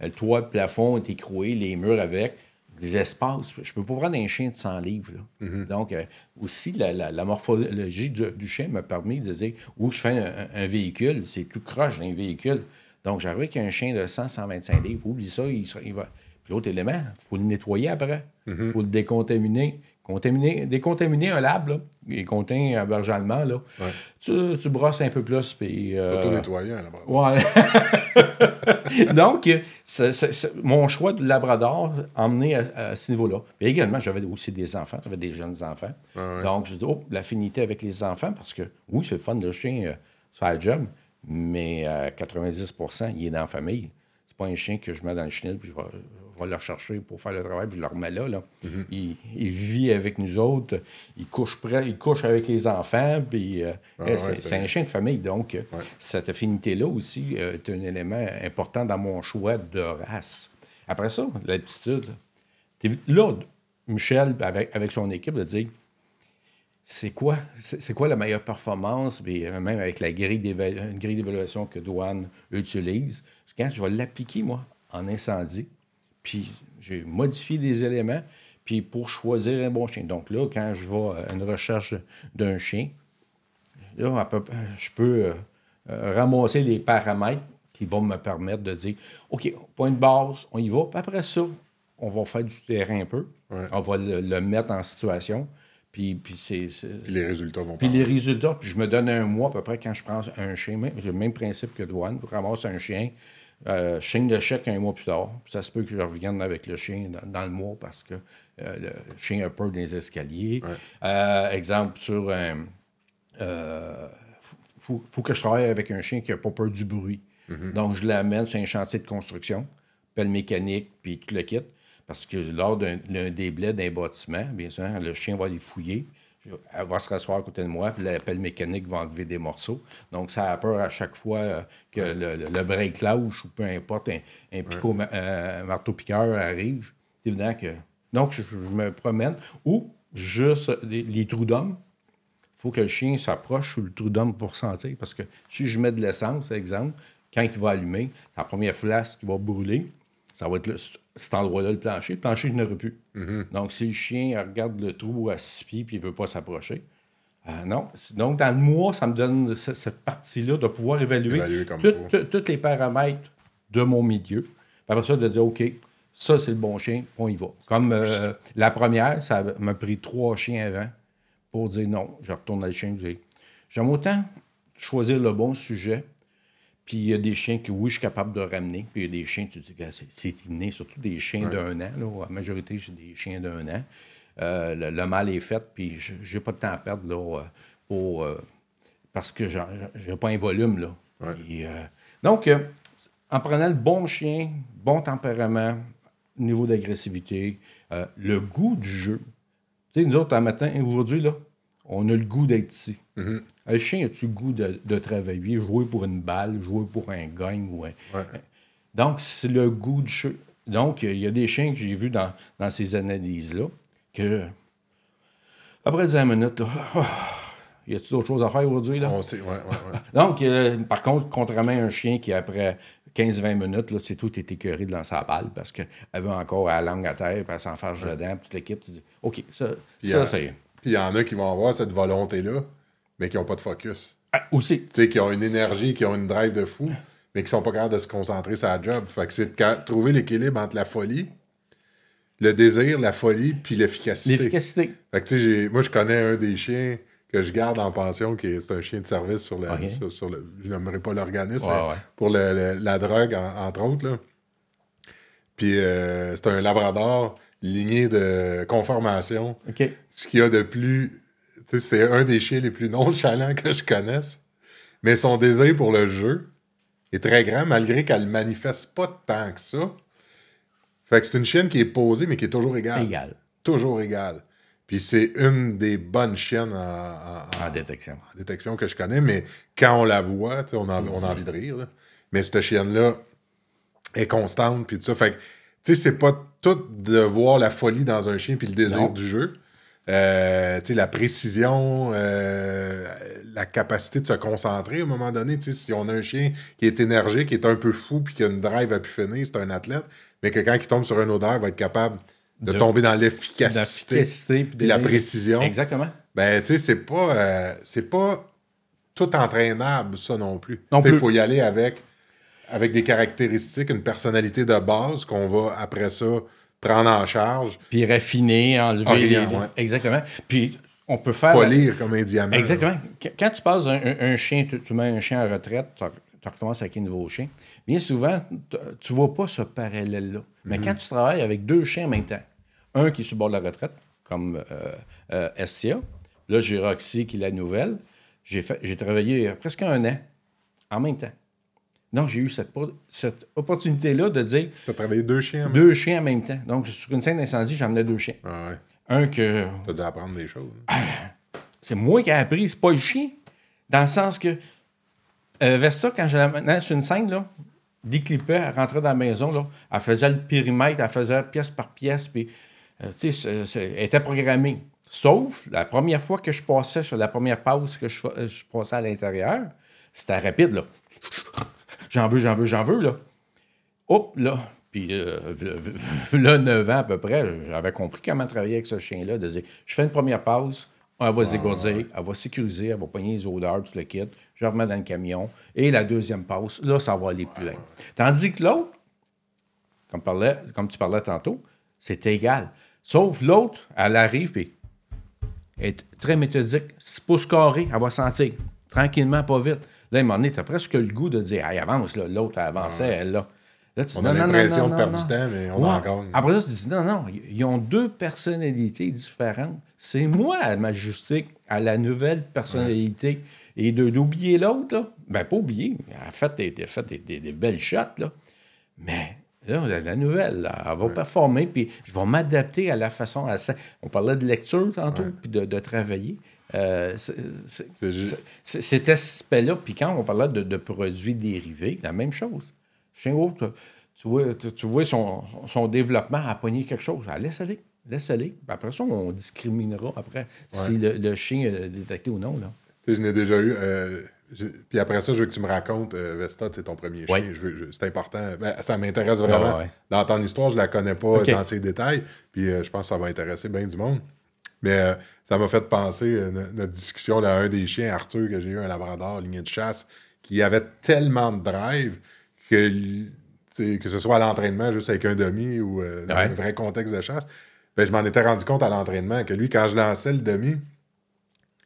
Le toit, le plafond était écroué, les murs avec, les espaces. Je peux pas prendre un chien de 100 livres. Mm-hmm. Donc, euh, aussi, la, morphologie du, chien m'a permis de dire où je fais un, véhicule, c'est tout croche d'un véhicule. Donc, j'arrive avec un chien de 100, 125 livres, oublie ça, il, il va. L'autre élément, il faut le nettoyer après. Il mhm. faut le décontaminer. Contaminer, décontaminer un lab, là, il contient un berger allemand, là. Tu, tu, brosses un peu plus, puis... Euh... nettoyer un labrador. Ouais. Donc, mon choix de labrador emmené à, à ce niveau-là. Puis également, j'avais aussi des enfants, j'avais des jeunes enfants. Ah Donc, je dis, oh, l'affinité avec les enfants, parce que, oui, c'est le fun, le chien, euh, le job, mais à 90% il est dans la famille. C'est pas un chien que je mets dans le chenil puis je vais, le chercher pour faire le travail puis je le remets là. là. Mm-hmm. il, vit avec nous autres, il couche, près, il couche avec les enfants, puis euh, ah c'est un chien de famille. Donc, cette affinité-là aussi euh, est un élément important dans mon choix de race. Après ça, l'aptitude. Là, Michel, avec, avec son équipe, de dire c'est quoi, c'est quoi la meilleure performance, euh, même avec la grille d'évaluation que Douane utilise. Quand je vais l'appliquer, moi, en incendie, Puis j'ai modifié des éléments, puis pour choisir un bon chien. Donc là, quand je vais à une recherche d'un chien, là, je peux euh, euh, ramasser les paramètres qui vont me permettre de dire OK, point de base, on y va. Puis après ça, on va faire du terrain un peu. On va le, mettre en situation. Puis, puis, c'est, les résultats vont Puis les résultats, puis je me donne un mois à peu près quand je prends un chien. J'ai le même principe que Douane. Pour ramasser un chien, euh, je signe le chèque un mois plus tard. ça se peut que je revienne avec le chien dans, le mois parce que euh, le chien a peur des escaliers. Euh, exemple, sur un. Euh, faut, faut, que je travaille avec un chien qui n'a pas peur du bruit. Mhm. Donc, je l'amène sur un chantier de construction, pelle mécanique, puis tout le kit. Parce que lors d'un déblai d'un bâtiment, bien sûr, le chien va les fouiller. Elle va se rasseoir à côté de moi, puis la pelle mécanique va enlever des morceaux. Donc, ça a peur à chaque fois euh, que le, le, break louche ou peu importe, un, picot, marteau-piqueur arrive. C'est évident que. Donc, je, me promène. Ou juste les, trous d'homme. Il faut que le chien s'approche sur le trou d'homme pour sentir. Parce que si je mets de l'essence, exemple, quand il va allumer, la première flasque qui va brûler, ça va être cet endroit-là, le plancher. Le plancher, je n'aurai plus. Mhm. Donc, si le chien regarde le trou à six pieds et il ne veut pas s'approcher, euh, non. Donc, dans le mois, ça me donne cette partie-là de pouvoir évaluer, tous les paramètres de mon milieu. après ça, de dire, OK, ça, c'est le bon chien, on y va. Comme euh, la première, ça m'a pris trois chiens avant pour dire non, je retourne à le chien. J'aime autant choisir le bon sujet puis il y a des chiens que, oui, je suis capable de ramener. Puis il y a des chiens, tu dis, c'est inné, surtout des chiens d'un an. Là. La majorité, c'est des chiens d'un an. Euh, le, mal est fait, puis j'ai pas de temps à perdre là, euh, pour, euh, parce que j'ai pas un volume. Là. donc, en prenant le bon chien, bon tempérament, niveau d'agressivité, le goût du jeu. Tu sais, nous autres, un matin, aujourd'hui, là, on a le goût d'être ici. Mm-hmm. Un chien a-tu le goût de, travailler, jouer pour une balle, jouer pour un gagne? Ou Donc, c'est le goût du jeu. Donc, il y a des chiens que j'ai vus dans, ces analyses-là que, après 10 minutes, là, oh, y a-t-il d'autres choses à faire aujourd'hui? Là? On sait, ouais, ouais, Donc, euh, par contre, contrairement à un chien qui, après 15-20 minutes, là, c'est tout est écœuré de lancer la balle parce qu'elle veut encore à la langue à terre, puis elle s'en fâche dedans, puis toute l'équipe, tu dis, OK, ça, ça c'est. Puis il y en a qui vont avoir cette volonté-là, mais qui n'ont pas de focus. Ah, aussi. Tu sais, qui ont une énergie, qui ont une drive de fou, mais qui sont pas capables de se concentrer sur la job. Fait que c'est de trouver l'équilibre entre la folie, le désir, la folie, puis l'efficacité. L'efficacité. Fait que tu sais, moi, je connais un des chiens que je garde en pension, qui est, un chien de service sur le. Sur, le je n'aimerais pas l'organisme, pour la drogue, entre autres. Là. Puis euh, c'est un labrador lignée de conformation. Ce qu'il y a de plus. C'est un des chiens les plus nonchalants que je connaisse. Mais son désir pour le jeu est très grand, malgré qu'elle ne manifeste pas tant que ça. Fait que c'est une chienne qui est posée, mais qui est toujours égale. Égale. Toujours égale. Puis c'est une des bonnes chiennes en, détection. En détection que je connais, mais quand on la voit, on a, on a envie de rire. Mais cette chienne-là est constante, puis tout ça. Fait que tu sais, c'est pas tout de voir la folie dans un chien puis le désir du jeu. Euh, la précision, euh, la capacité de se concentrer à un moment donné. Si on a un chien qui est énergique, qui est un peu fou, puis qui a une drive à pu finir, c'est un athlète, mais que quand il tombe sur un odeur, il va être capable de, tomber dans l'efficacité et la précision. Exactement. Ben, tu sais, c'est pas, euh, c'est pas tout entraînable, ça non plus. Il faut y aller avec avec des caractéristiques, une personnalité de base qu'on va, après ça, prendre en charge. Puis raffiner, enlever les... Exactement. Puis on peut faire... Polir comme un diamant. Exactement. Quand tu passes un, chien, tu, mets un chien à retraite, tu recommences avec un nouveau chien, bien souvent, tu vois pas ce parallèle-là. Mais mhm. quand tu travailles avec deux chiens en même temps, un qui est sur le bord de la retraite, comme euh, euh, Estia, là, j'ai Roxy qui est la nouvelle, j'ai travaillé presque un an en même temps. Donc, j'ai eu cette, cette opportunité-là de dire. Tu as travaillé deux chiens même Deux chiens en même temps. Donc, sur une scène d'incendie, j'emmenais deux chiens. Ah ouais. Un que. Tu as dû apprendre des choses. Ah, c'est moi qui ai appris, c'est pas le chien. Dans le sens que euh, Vesta, quand je l'amenais sur une scène, là, déclipait, elle rentrait dans la maison, là, elle faisait le périmètre, elle faisait pièce par pièce, puis, euh, tu sais, elle était programmée. Sauf la première fois que je passais sur la première pause que je, je passais à l'intérieur, c'était rapide, là j'en veux, j'en veux, j'en veux, là. Hop, là, Puis euh, là, 9 ans à peu près, j'avais compris comment travailler avec ce chien-là, de dire, je fais une première pause, elle va se dégourdir, elle va sécuriser, elle va pogner les odeurs, tout le kit, je remets dans le camion, et la deuxième pause, là, ça va aller plus loin. Tandis que l'autre, comme tu parlais tantôt, c'est égal. Sauf l'autre, elle arrive, puis elle est très méthodique, 6 pouces carrés, elle va sentir, tranquillement, pas vite. Là, à un moment donné, tu as presque le goût de dire, hey, avance, là. l'autre, avançait, elle, là. Là, tu on a l'impression de perdre du temps, mais on ouais. en Après ça, tu dis non, non, ils ont deux personnalités différentes. C'est moi à m'ajuster à la nouvelle personnalité. Et d'oublier l'autre, là, ben pas oublier. Elle a fait des, fait des, des, belles shots, là. Mais là, la nouvelle, elle va performer, puis je vais m'adapter à la façon. À ça. On parlait de lecture tantôt, puis de, de, travailler. Euh, c'est cet aspect-là. Puis quand on parlait de, de produits dérivés, la même chose. Chien tu vois, tu vois son, son, développement à pogner quelque chose. Ah, laisse aller. Laisse aller. après ça, on discriminera après si le, chien est détecté ou non. Là. Tu sais, je n'ai déjà eu. Euh, puis après ça, je veux que tu me racontes, euh, Vesta, c'est ton premier chien. c'est important. Ben, ça m'intéresse ah, vraiment. Dans ton histoire, je ne la connais pas dans ses détails. Puis euh, je pense que ça va intéresser bien du monde. Mais ça m'a fait penser notre discussion à un des chiens, Arthur, que j'ai eu, un labrador, lignée de chasse, qui avait tellement de drive que, que ce soit à l'entraînement, juste avec un demi ou euh, dans un vrai contexte de chasse, ben, je m'en étais rendu compte à l'entraînement que lui, quand je lançais le demi,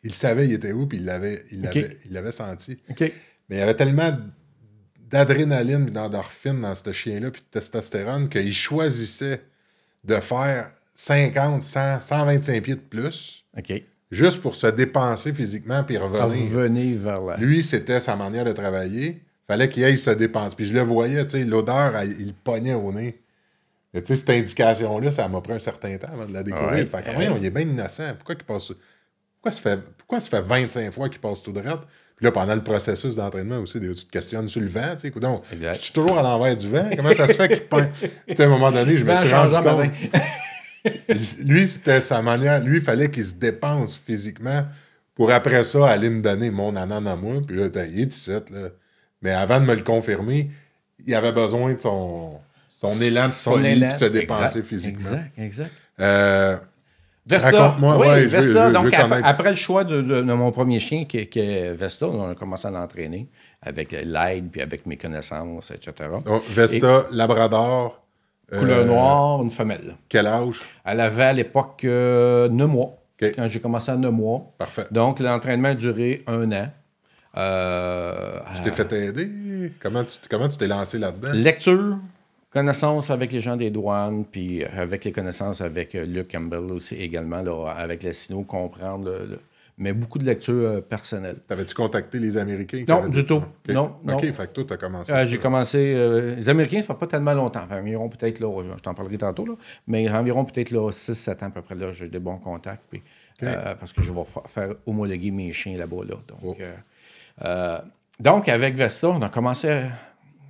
il savait il était où, puis il l'avait il l'avait senti. Mais il y avait tellement d'adrénaline et d'endorphine dans ce chien-là, puis de testostérone, qu'il choisissait de faire 50, 100, 125 pieds de plus. Juste pour se dépenser physiquement puis revenir. revenir vers là. Lui, c'était sa manière de travailler fallait qu'il aille se dépense. Puis je le voyais, tu sais, l'odeur, il pognait au nez. Tu sais, cette indication-là, ça m'a pris un certain temps avant de la découvrir. fait que, on est bien innocent. Pourquoi il passe. Pourquoi ça fait, pourquoi ça fait 25 fois qu'il passe tout droit? Puis là, pendant le processus d'entraînement aussi, tu te questionnes sur le vent. Tu sais, donc, je suis toujours à l'envers du vent. Comment ça se fait qu'il Tu sais, à un moment donné, je me suis rendu compte. lui, c'était sa manière. Lui, il fallait qu'il se dépense physiquement pour après ça aller me donner mon anan à moi. Puis là, il est 17, là. Mais avant de me le confirmer, il avait besoin de son, son élan de son élan. de se dépenser physiquement. Exact, exact. Euh, Vesta, moi oui, Vesta, donc après, le choix de, mon premier chien, qui, est Vesta, on a commencé à l'entraîner avec l'aide, puis avec mes connaissances, etc. Donc, Vesta, Labrador. Couleur euh, noire, une femelle. Quel âge? Elle avait à l'époque euh, 9 mois. Quand j'ai commencé à 9 mois. Parfait. Donc, l'entraînement a duré un an. Euh, tu t'es fait aider? Comment tu, comment tu t'es lancé là-dedans? Lecture, connaissance avec les gens des douanes, puis avec les connaissances avec euh, Luke Campbell aussi également, là, avec les signaux, comprendre. Mais beaucoup de lecture euh, personnelle. T'avais-tu contacté les Américains? Non, du tout. Non, non. OK, fait que toi, t'as commencé. j'ai commencé. les Américains, ça fait pas tellement longtemps. Enfin, environ peut-être là, je t'en parlerai tantôt, là, mais environ peut-être là 6-7 ans à peu près là, j'ai des bons contacts. Puis, parce que je vais faire homologuer mes chiens là-bas. Là, donc, oh. Euh, donc, avec Vesta, on a commencé,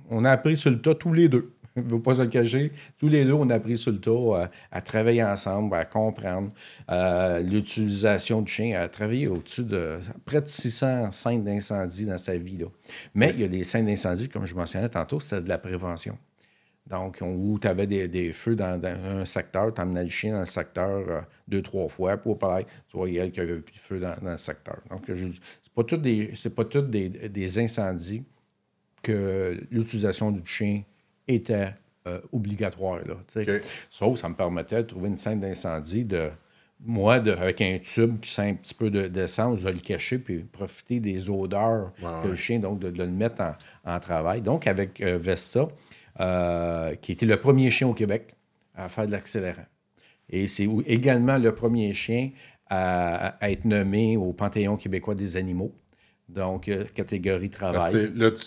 on a appris sur le tas tous les deux. Ne veux pas se le cacher. Tous les deux, on a appris sur le tas euh, à, travailler ensemble, à comprendre euh, l'utilisation du chien, à travailler au-dessus de près de 600 scènes d'incendie dans sa vie. Mais il y a des scènes d'incendie, comme je mentionnais tantôt, c'est de la prévention. Donc, où tu avais des, feux dans, un secteur, tu emmenais le chien dans le secteur euh, deux, trois fois pour pareil, tu voyais qu'il n'y avait plus de feu dans, le secteur. Donc, ce n'est pas tous des, pas des, incendies que l'utilisation du chien était euh, obligatoire. Là, Sauf ça me permettait de trouver une scène d'incendie de moi, avec un tube qui sent un petit peu d'essence, de, le cacher puis profiter des odeurs que le chien, donc de, le mettre en, travail. Donc, avec euh, Vesta, euh, qui était le premier chien au Québec à faire de l'accélérant. Et c'est également le premier chien à, être nommé au Panthéon québécois des animaux. Donc, euh, catégorie travail. là, tu,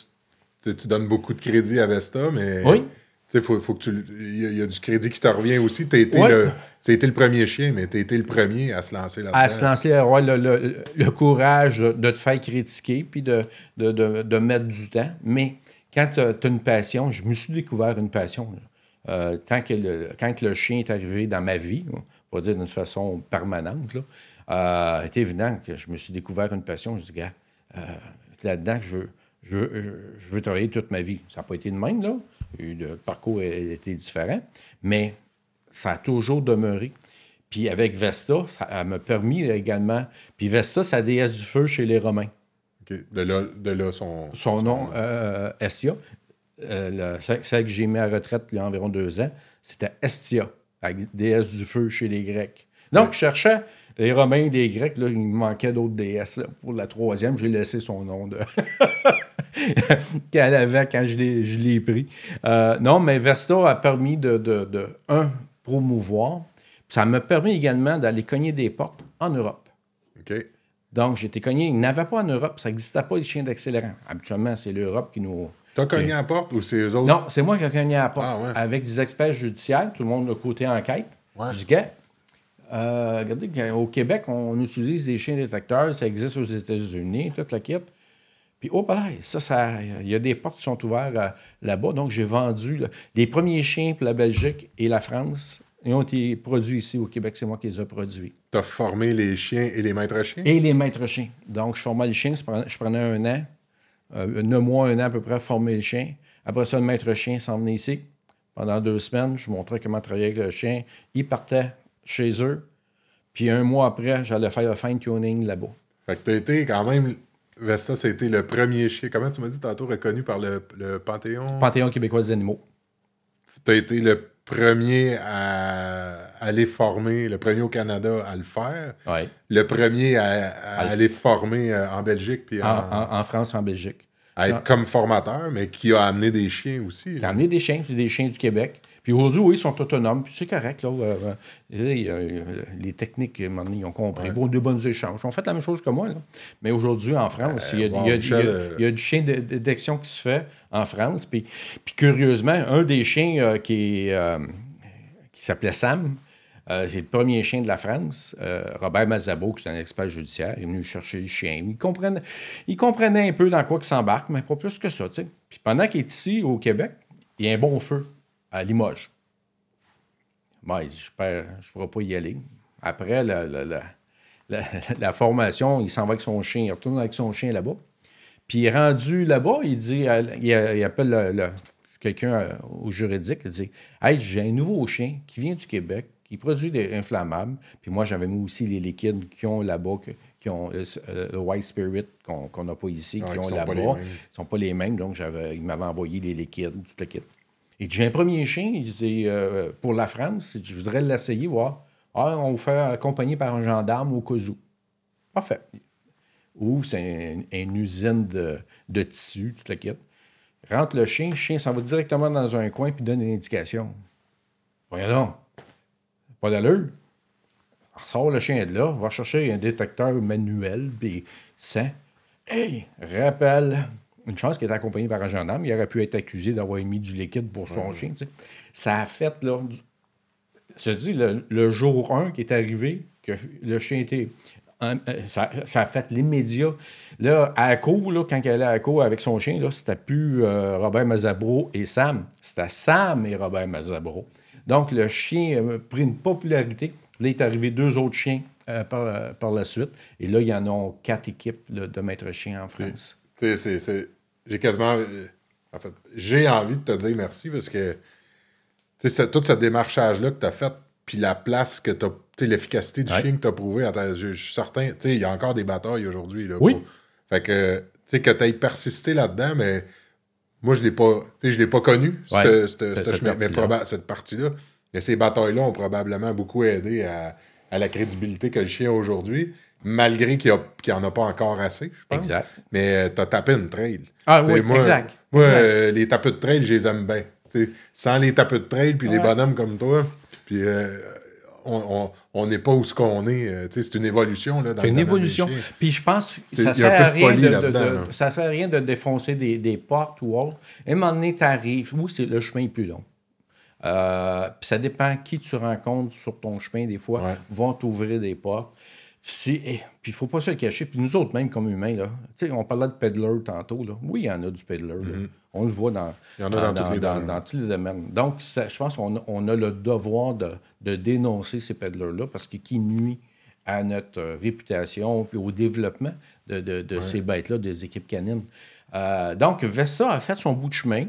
donnes beaucoup de crédit à Vesta, mais. Oui. Il faut, faut, que tu. Il y, a du crédit qui te revient aussi. Tu été, le, été le premier chien, mais tu as été le premier à se lancer là-dedans. À se lancer, avoir le, le, courage de te faire critiquer puis de, de, de, mettre du temps. Mais quand tu as, une passion, je me suis découvert une passion. Euh, tant que le, quand le chien est arrivé dans ma vie, on va dire d'une façon permanente, là, euh, c'est évident que je me suis découvert une passion. Je dis, gars, euh, c'est là-dedans que je veux, je, veux, travailler toute ma vie. Ça n'a pas été de même, là. Le parcours a été différent, mais ça a toujours demeuré. Puis avec Vesta, ça m'a permis également. Puis Vesta, c'est la déesse du feu chez les Romains. OK. De là, de là son. Son nom, euh, Estia. Euh, le- celle que j'ai mis à retraite il y a environ deux ans, c'était Estia, la déesse du feu chez les Grecs. Donc, je cherchais les Romains et les Grecs, là, il me manquait d'autres déesses. là. Pour la troisième, j'ai laissé son nom de... qu'elle avait quand je l'ai, pris. Euh, non, mais Vesta a permis de, de, de, un, promouvoir. Ça m'a permis également d'aller cogner des portes en Europe. OK. Donc, été cogné. Il n'avait pas en Europe, ça n'existait pas les chiens d'accélérant. Habituellement, c'est l'Europe qui nous. T'as cogné à la porte ou c'est eux autres? Non, c'est moi qui ai cogné à la porte. Ah, ouais. Avec des experts judiciaires, tout le monde de côté enquête. Ouais. Je dis, euh, regardez, au Québec, on utilise des chiens détecteurs, ça existe aux États-Unis, toute la kit. Puis, oh, pareil, ça, ça, il y a des portes qui sont ouvertes euh, là-bas. Donc, j'ai vendu là, les premiers chiens pour la Belgique et la France. Ils ont été produits ici au Québec, c'est moi qui les ai produits. T'as formé les chiens et les maîtres chiens? Et les maîtres chiens. Donc, je formais les chiens, je prenais, un an, euh, neuf mois, un an à peu près former le chien. Après ça, le maître chien s'en venait ici. Pendant deux semaines, je montrais comment travailler avec le chien. Ils partaient chez eux. Puis un mois après, j'allais faire le fine-tuning là-bas. Fait que t'as été quand même. Vesta, c'était le premier chien. Comment tu m'as dit tantôt, reconnu par le, le Panthéon? Panthéon québécois des animaux. T'as été le premier à aller former, le premier au Canada à le faire, Oui. le premier à, à le- aller former euh, en Belgique, puis En, en- France, en Belgique. à être comme formateur, mais qui a amené des chiens aussi. J'ai amené des chiens, c'est des chiens du Québec. Puis aujourd'hui, oui, ils sont autonomes. Puis c'est correct, là. euh, euh, euh, les techniques, à un moment donné, ils ont compris. Bon, de bonnes échanges. Ils ont fait la même chose que moi, là. Mais aujourd'hui, en France, il, y a, wow, il y a- Michel, il y a- il y a du chien détection qui se fait en France. Puis, puis curieusement, un des chiens euh, qui, euh, qui s'appelait Sam, euh, c'est le premier chien de la France. Euh, Robert Mazabo, qui est un expert judiciaire, est venu chercher le chien. Il comprenait, il comprenait un peu dans quoi il s'embarque, mais pas plus que ça. Puis pendant qu'il est ici, au Québec, il y a un bon feu à Limoges. Dit, je ne pourrai pas y aller. Après la, la- la- la- la formation, il s'en va avec son chien. Il retourne avec son chien là-bas. Puis il est rendu là-bas, il dit, il, il appelle le- le- quelqu'un euh, au juridique, il dit Hey, j'ai un nouveau chien qui vient du Québec, qui produit des inflammables. Puis moi, j'avais mis aussi les liquides qui ont là-bas, qui ont euh, euh, le White Spirit qu'on n'a pas ici, Ouais, qui ont là-bas. Ils sont pas les mêmes, donc il m'avait envoyé les liquides, tout le kit. Et j'ai un premier chien, il dit, euh, pour la France, je voudrais l'essayer, voir. Ah, on vous fait accompagner par un gendarme au cas où. Parfait. Ou c'est un- une usine de, de tissu, tout le kit. Rentre le chien, le chien s'en va directement dans un coin puis donne une indication. Voyons. Pas d'allure. Ressort le chien de là, va chercher un détecteur manuel, puis sent. Hey, rappelle. Une chance qu'il est accompagné par un gendarme. Il aurait pu être accusé d'avoir émis du liquide pour son chien. Ça a fait, là, du- se dit, le, le jour 1 qui est arrivé, que le chien était. en- euh, ça, ça a fait l'immédiat. Là, à la cour, là, quand elle allait à la cour avec son chien, là, c'était plus euh, Robert Mazabro et Sam. C'était Sam et Robert Mazabro. Donc, le chien a pris une popularité. Là, il est arrivé deux autres chiens euh, par, par la suite. Et là, il y en a quatre équipes là, de maîtres chiens en France. J'ai quasiment. euh, En fait, j'ai envie de te dire merci parce que tout ce démarchage-là que tu as fait, puis la place que tu as. L'efficacité du Ouais. chien que tu as prouvé, je, je suis certain. Tu sais, il y a encore des batailles aujourd'hui. là, Oui. pour- Fait que, tu sais, que tu aies persisté là-dedans, mais moi, je l'ai pas. Je l'ai pas connu, Ouais. cette, cette- Cette- mais partie-là. Et ces batailles-là ont probablement beaucoup aidé à, à la crédibilité que le chien a aujourd'hui, malgré qu'il n'y en a pas encore assez, je pense. Exact. Mais tu as tapé une trail. Ah T'sais, oui, moi, exact, Moi, exact. euh, les tapes de trail, je les aime bien. T'sais, sans les tapes de trail, puis les Ouais. bonhommes comme toi, puis euh, on- on on n'est pas où ce qu'on est. euh, c'est une évolution. Là, dans C'est une évolution. Puis je pense que ça un sert à rien de, ça sert à rien de défoncer des, des portes ou autre. À un moment donné, tu arrives. C'est le chemin est plus long. Euh, puis ça dépend qui tu rencontres sur ton chemin, des fois, Ouais. vont t'ouvrir des portes. Si- eh, Puis il ne faut pas se le cacher. Puis nous autres, même comme humains, là, on parlait de peddler tantôt. Là. Oui, il y en a du peddler. là. On le voit dans. Il y en a dans tous les domaines. dans tous les domaines. Donc, ça- je pense qu'on a, on a le devoir de, de dénoncer ces peddlers-là parce que qui nuit à notre euh, réputation puis au développement de, de- de ces bêtes-là, des équipes canines. Euh, donc, Vesta a fait son bout de chemin.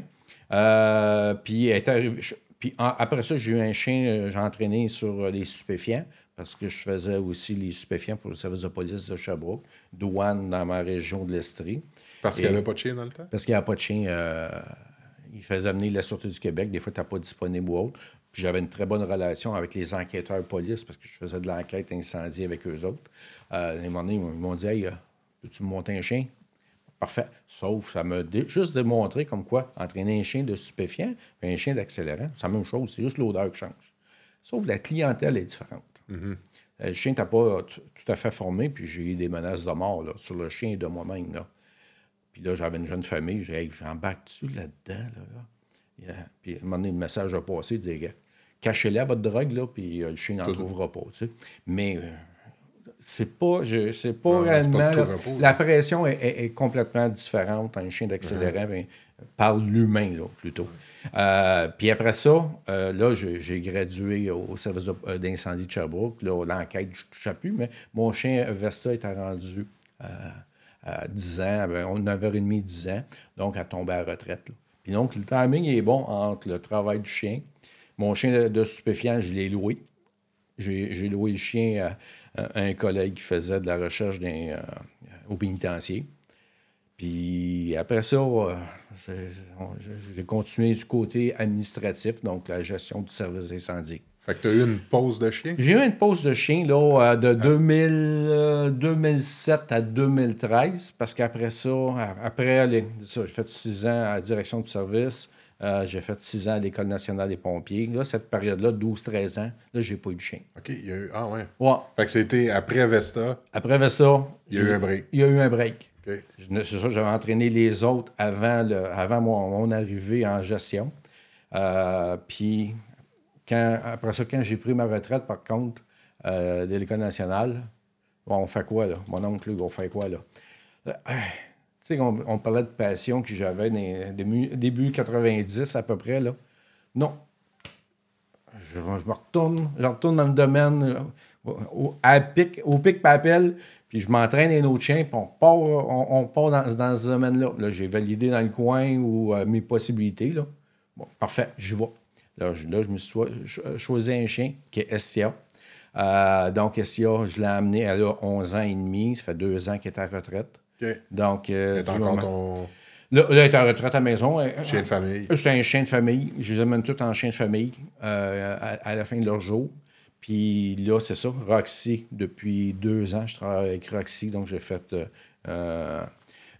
Euh, puis, est en- après ça, j'ai eu un chien, j'ai entraîné sur les stupéfiants, parce que je faisais aussi les stupéfiants pour le service de police de Sherbrooke, douane dans ma région de l'Estrie. Parce qu'il n'y avait pas de chien dans le temps? Parce qu'il n'y a pas de chien. euh, il faisait amener la Sûreté du Québec. Des fois, tu n'as pas disponible ou autre. Puis j'avais une très bonne relation avec les enquêteurs police parce que je faisais de l'enquête incendie avec eux autres. Euh, à un moment donné, ils m'ont dit Hey, euh, peux-tu me monter un chien? Parfait. Sauf, ça m'a juste démontré comme quoi entraîner un chien de stupéfiant et un chien d'accélérant, c'est la même chose. C'est juste l'odeur qui change. Sauf la clientèle est différente. Euh, Le chien n'était pas tout à fait formé, puis j'ai eu des menaces de mort là, sur le chien et de moi-même. là. Puis là, j'avais une jeune famille. J'ai dit, hey, j'embarque-tu là-dedans? Là, là? Yeah. Puis à un moment donné, le message a passé. Il disait, cachez-la votre drogue, là, puis euh, le chien n'en trouvera pas. tu sais. Mais euh, c'est pas, je, c'est pas Ouais, réellement. pas là, repos, la pression est, est- est complètement différente un chien d'accélérant ben, par l'humain, là, plutôt. Euh, puis après ça, euh, là, j'ai gradué au service euh, d'incendie de Sherbrooke. Là, l'enquête, je ne touchais plus, mais mon chien Vesta était rendu à 10 ans, on 9h30, 10 ans, donc elle tombait à retraite. Puis donc, le timing est bon entre le travail du chien. Mon chien de, stupéfiant, je l'ai loué. J'ai loué le chien à, à un collègue qui faisait de la recherche au pénitencier. Puis après ça, euh, j'ai- continué du côté administratif, donc la gestion du service d'incendie. Fait que tu as eu une pause de chien? J'ai eu une pause de chien là, euh, de 2000, euh, 2007 à 2013, parce qu'après ça, après les- ça, j'ai fait six ans à la direction de service, euh, j'ai fait six ans à l'École nationale des pompiers. Là, cette période-là, 12-13 ans, là, j'ai pas eu de chien. OK, il y a eu. Ah ouais. Ouais. Fait que c'était après Vesta. Après ça, Il y a eu un break. Il y a eu un break. C'est ça, j'avais entraîné les autres avant, le, avant mon, arrivée en gestion. Euh, puis, quand, après ça, quand j'ai pris ma retraite, par contre, euh, de l'École nationale, bon, on fait quoi, là? Mon oncle, on fait quoi, là? Euh, tu sais, on, parlait de passion que j'avais début, début 90 à peu près, là. Non. Je, me retourne, je retourne dans le domaine euh, au, pic, au pic papel, puis je m'entraîne un autre chien, puis on part, on, on part dans, dans ce domaine-là. Là, j'ai validé dans le coin ou euh, mes possibilités. Là. Bon, parfait, j'y vais. Là, je, là, je me suis cho- cho- choisi un chien qui est Estia. Euh, donc, Estia, je l'ai amené, elle a 11 ans et demi, ça fait deux ans qu'elle est à retraite. OK. Donc, euh, encore ton Là, là, elle est en retraite à la maison. Chien de famille. c'est un chien de famille. Je les amène tous en chien de famille à, à la fin de leur jour. Puis là, c'est ça. Roxy, depuis deux ans, je travaille avec Roxy. Donc, j'ai fait euh,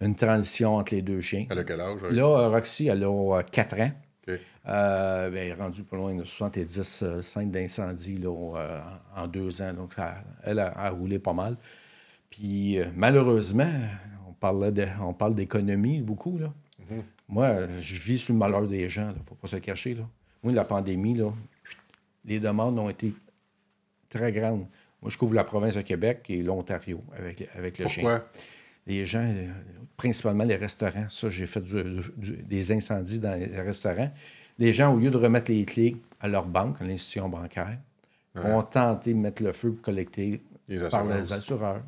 une transition entre les deux chiens. Elle a quel âge? Roxy? Là, euh, Roxy, elle a euh, 4 ans. OK. Euh, ben, elle est rendue pas loin de 70 euh, scènes d'incendie là, euh, en deux ans. Donc, elle a, a roulé pas mal. Puis, malheureusement, on, parlait de- on parle d'économie beaucoup. Là. Moi, euh, je vis sur le malheur des gens. Il ne faut pas se cacher. Là. Moi, la pandémie, là, les demandes ont été très grandes. Moi, je couvre la province de Québec et l'Ontario avec, avec le chien Pourquoi? les gens, euh, principalement les restaurants, ça, j'ai fait du- du- des incendies dans les restaurants. Les gens, au lieu de remettre les clés à leur banque, à l'institution bancaire, ont tenté de mettre le feu pour collecter Les par les assureurs.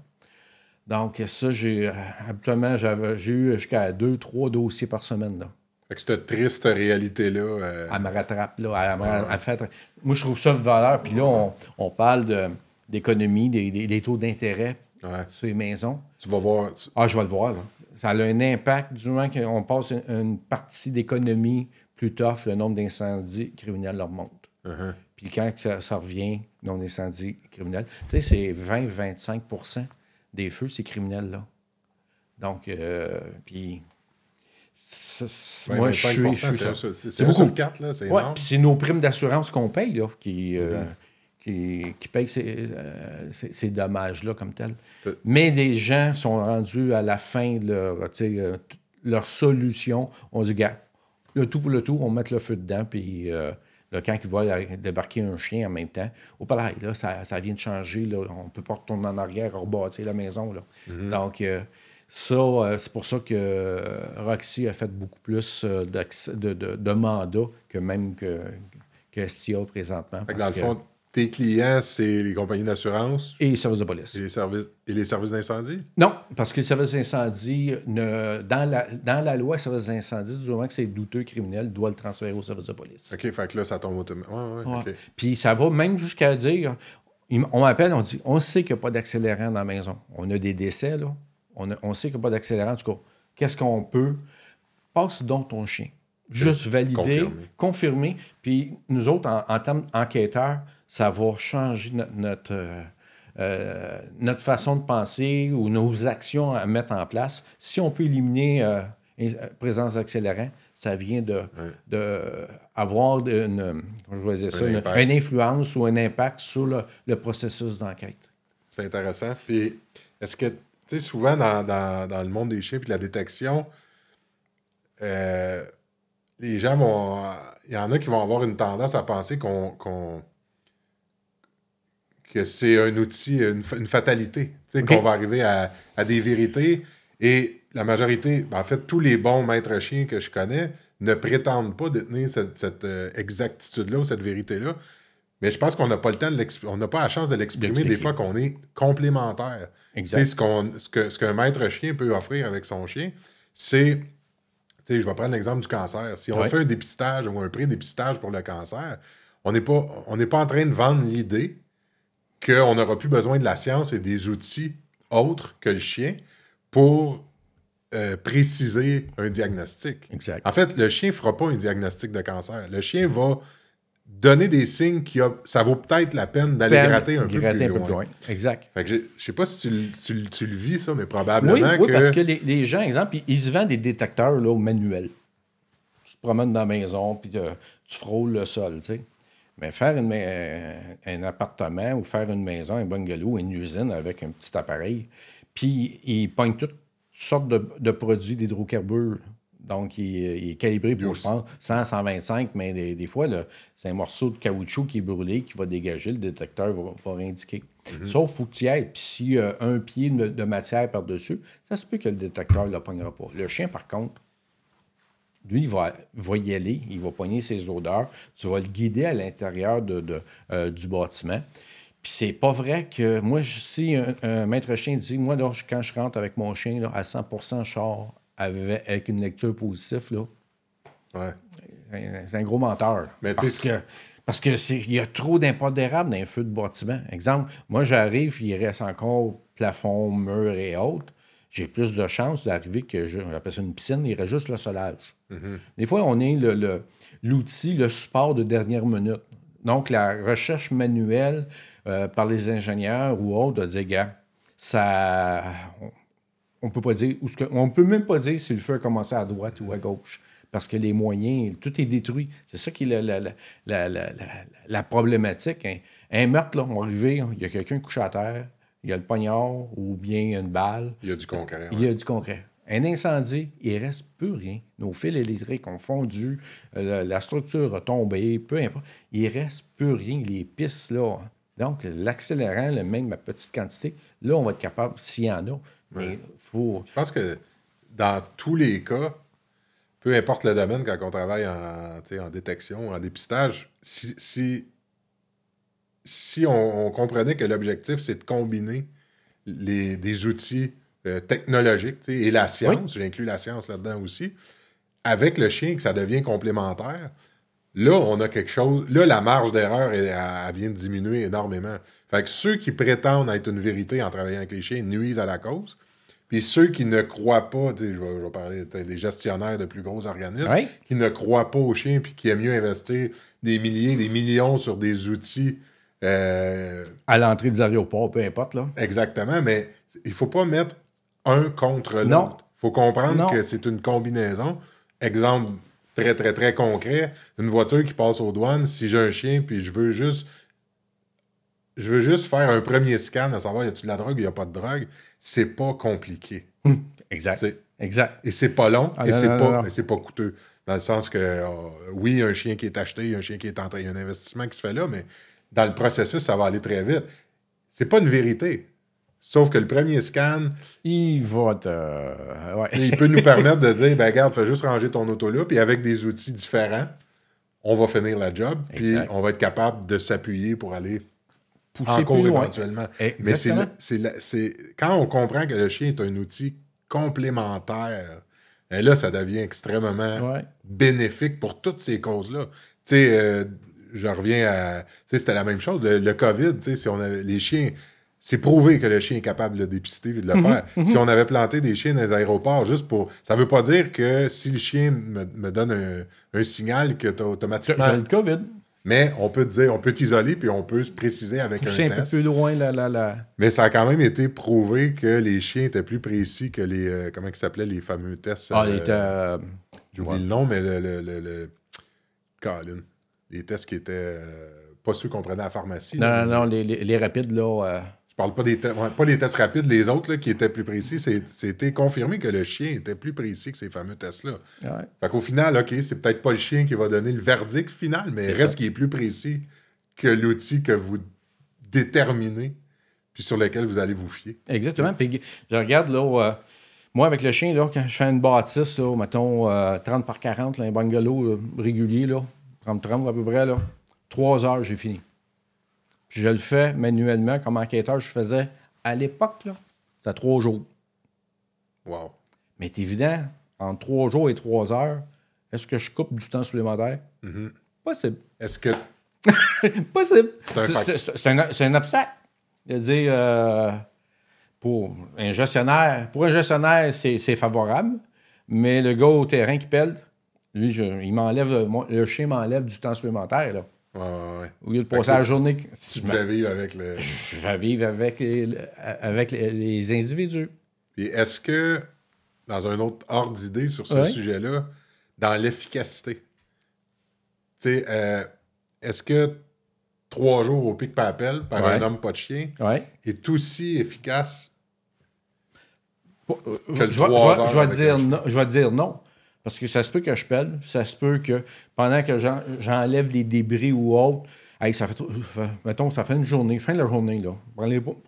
Donc, ça, j'ai. euh, Habituellement, j'ai eu jusqu'à deux, trois dossiers par semaine. Là. Fait que cette triste réalité-là. euh, Elle me rattrape, là. Elle, me- elle fait- Moi, je trouve ça de valeur. Puis là, on, on parle de- d'économie, des, des- des taux d'intérêt ouais. sur les maisons. Tu vas voir. tu- Ah, je vais le voir. Là. Ça a un impact du moment qu'on passe une, une partie d'économie plus tough, le nombre d'incendies criminels leur monte. Uh-huh. Puis quand ça, ça revient, le nombre d'incendies criminels, tu sais, c'est 20-25% des feux, c'est criminel, là. Donc, euh, puis. Moi, je 25%, suis. c'est beaucoup. là. C'est Ouais, énorme. puis c'est nos primes d'assurance qu'on paye, là, qui, euh, Mm-hmm. qui, qui payent ces, euh, ces- ces dommages-là comme tel. Mais des gens sont rendus à la fin de leur, tu sais, euh, t- leur solution. On dit, gars, le tout pour le tout, on met le feu dedans, puis euh, là, quand ils voient arri- débarquer un chien en même temps, au palais, là, ça, ça vient de changer. Là, on ne peut pas retourner en arrière, rebâtir la maison. Là. Donc, euh, ça, euh, c'est pour ça que euh, Roxy a fait beaucoup plus euh, de, de, de mandats que même que, que STIA présentement. Dans le fond, tes clients, c'est les compagnies d'assurance? Et les services de police. et les services, et les services d'incendie? Non, parce que les services d'incendie, ne- dans, la, dans la loi services d'incendie, du moment que c'est douteux criminel, doit le transférer au service de police. OK, fait que là, ça tombe automatiquement. Ouais, ouais, Ouais. OK. Puis ça va même jusqu'à dire, on m'appelle, on dit, on sait qu'il n'y a pas d'accélérant dans la maison. On a des décès, là. On, a- on sait qu'il n'y a pas d'accélérant. En tout cas, qu'est-ce qu'on peut? Passe donc ton chien. Juste valider, Confirmer. Puis nous autres, en, en termes enquêteurs, ça va changer notre, notre, euh, euh, notre façon de penser ou nos actions à mettre en place. Si on peut éliminer euh, une- euh, présence d'accélérant, ça vient de, de avoir une, comment je vais dire ça, Un une, impact. une influence ou un impact sur le, le processus d'enquête. C'est intéressant. Puis, est-ce que, tu sais, souvent dans, dans- dans le monde des chiens et de la détection, euh, les gens vont. Il y en a qui vont avoir une tendance à penser qu'on. que c'est un outil, une, une fatalité. Tu sais, qu'on va arriver à, à des vérités. Et la majorité, ben, en fait, tous les bons maîtres chiens que je connais ne prétendent pas détenir cette, cette, euh, exactitude-là ou cette vérité-là. Mais je pense qu'on n'a pas le temps de l'exprimer. On n'a pas la chance de l'exprimer des fois qu'on est complémentaire. Exact. Ce, qu'on- ce que- ce qu'un maître chien peut offrir avec son chien, c'est. Je vais prendre l'exemple du cancer. Si on Ouais. fait un dépistage ou un pré-dépistage pour le cancer, on n'est pas, on n'est pas en train de vendre l'idée qu'on n'aura plus besoin de la science et des outils autres que le chien pour euh, préciser un diagnostic. Exact. En fait, le chien ne fera pas un diagnostic de cancer. Le chien va donner des signes qui a, ça vaut peut-être la peine d'aller gratter un, gratter peu, plus loin. Exact. Fait que je sais pas si tu, le- tu tu le vis, ça, mais Oui, probablement oui, que... parce que les, les gens, exemple, ils, ils se vendent des détecteurs là, au manuel. Tu te promènes dans la maison, puis euh, tu frôles le sol, tu sais. Mais faire une, ma- un appartement ou faire une maison, un bungalow, une usine avec un petit appareil, puis ils pognent toutes sortes de, de produits d'hydrocarbures. Donc, il, il est calibré pour, je pense, 100, 125, mais des, des fois, c'est un morceau de caoutchouc qui est brûlé qui va dégager, le détecteur va, va indiquer. Sauf qu'il faut que tu y ailles. Puis s'il y a un pied de, de matière par-dessus, ça se peut que le détecteur ne le pognera pas. Le chien, par contre, lui, il va, va y aller, il va pogner ses odeurs, tu vas le guider à l'intérieur de, de, euh, du bâtiment. Puis c'est pas vrai que moi, je- si un, un maître chien dit, moi, là, quand je rentre avec mon chien, là, à 100 je sors avec, une lecture positive, là, Ouais. c'est un gros menteur. Mais parce que parce que c'est il y a trop d'impondérables dans un feu de bâtiment. Exemple, moi j'arrive, il reste encore plafond, mur et autres. J'ai plus de chances d'arriver que je j'appelle ça une piscine, il reste juste le solage. Des fois, on est le- le- l'outil, le, support de dernière minute. Donc, la recherche manuelle euh, par les ingénieurs ou autres de dire, gars, ça. On- peut pas dire où ce que, on peut même pas dire si le feu a commencé à droite ou à gauche parce que les moyens tout est détruit c'est ça qui est la, la, la, la, la- la- la problématique hein. un meurtre là on va arriver il y a quelqu'un couché à terre il y a le poignard ou bien une balle Il y a du concret. il y a du concret un incendie, il reste plus rien. Nos fils électriques ont fondu, euh, la, structure a tombé, peu importe. Il reste plus rien, les pistes, là. Donc, l'accélérant, le même à petite quantité, là, on va être capable, s'il y en a. Mais faut. Je pense que dans tous les cas, peu importe le domaine, quand on travaille en, en détection, en dépistage, si, si, si on, on comprenait que l'objectif, c'est de combiner les, des outils euh, technologiques et la science, j'inclus la science là-dedans aussi, avec le chien, que ça devient complémentaire, là, on a quelque chose. Là, la marge d'erreur, elle, elle vient de diminuer énormément. Fait que ceux qui prétendent être une vérité en travaillant avec les chiens nuisent à la cause. Puis ceux qui ne croient pas, tu sais, je vais, je vais parler des gestionnaires de plus gros organismes, qui ne croient pas aux chiens puis qui aiment mieux investir des milliers, des millions sur des outils. euh, À l'entrée des aéroports, peu importe, là. exactement, mais il faut pas mettre un contre l'autre. Il faut comprendre Non. que c'est une combinaison. Exemple très, très, très concret, une voiture qui passe aux douanes, si j'ai un chien puis je veux juste je veux juste faire un premier scan à savoir y a-t-il de la drogue ou y a pas de drogue, c'est pas compliqué. Exact. C'est- Exact. Et c'est pas long Ah, et c'est pas, pas coûteux. Dans le sens que, euh, oui, un chien qui est acheté, il y a un chien qui est entré, il y a un investissement qui se fait là, mais dans le processus, ça va aller très vite. C'est pas une vérité. Sauf que le premier scan, Il va te. ouais. il peut nous permettre de dire, ben regarde, fais juste ranger ton auto là, puis avec des outils différents, on va finir la job, puis Exact. on va être capable de s'appuyer pour aller Pousser encore plus loin. éventuellement. Mais c'est Exactement. quand on comprend que le chien est un outil complémentaire, et là, ça devient extrêmement Ouais. bénéfique pour toutes ces causes-là. Tu sais, euh, je reviens à. Tu sais, c'était la même chose. Le, le COVID, tu sais, si on avait les chiens. C'est prouvé que le chien est capable de le dépister et de le faire. Si on avait planté des chiens dans les aéroports juste pour. Ça veut pas dire que si le chien me, me donne un, un signal que tu automatiquement. Le COVID, Mais on peut te dire, on peut t'isoler puis on peut se préciser avec pousser un un peu test. plus loin la, la, la... Mais ça a quand même été prouvé que les chiens étaient plus précis que les. euh, comment ils s'appelaient les fameux tests. Ah, était, euh, J'oublie le nom, mais le. le, le, le- Colin. Les tests qui étaient. euh, pas ceux qu'on prenait à la pharmacie. Non, là, non, non, les, les, les rapides, là. Euh, Je parle pas des pas les tests rapides, les autres là, qui étaient plus précis. C'était confirmé que le chien était plus précis que ces fameux tests-là. ouais. Fait qu'au final, OK, c'est peut-être pas le chien qui va donner le verdict final, mais reste qui est plus précis que l'outil que vous déterminez puis sur lequel vous allez vous fier. Exactement. Puis je regarde, là, euh, moi, avec le chien, là, quand je fais une bâtisse, là, mettons euh, 30 par 40, là, un bungalow euh, régulier, là, 30-30 à peu près, là, 3 heures, j'ai fini. Je le fais manuellement, comme enquêteur, je faisais à l'époque, là, c'était 3 jours. Wow. Mais c'est évident, entre 3 jours et 3 heures, est-ce que je coupe du temps supplémentaire? Possible. Est-ce que Possible. un C'est- un, c'est un obstacle. C'est-à-dire, euh, pour un gestionnaire, pour un gestionnaire, c'est c'est favorable, mais le gars au terrain qui pèle, lui, je- il m'enlève, mon- le chien m'enlève du temps supplémentaire. Là. Ouais, ouais, ouais. Au lieu de passer la journée, tu je, devais vivre avec le. je vais vivre avec les, avec les, les individus. Puis est-ce que, dans un autre ordre d'idée sur ce Ouais. sujet-là, dans l'efficacité, tu sais, euh, est-ce que trois jours au pic par appel par Ouais. un homme pas de chien Ouais. est aussi efficace euh, Que je le vais, trois je vais- heures je vais dire non, je vais dire non. Parce que ça se peut que je pèle, ça se peut que pendant que j'en- j'enlève des débris ou autre, hey, ça fait, mettons, ça fait une journée, fin de la journée, là.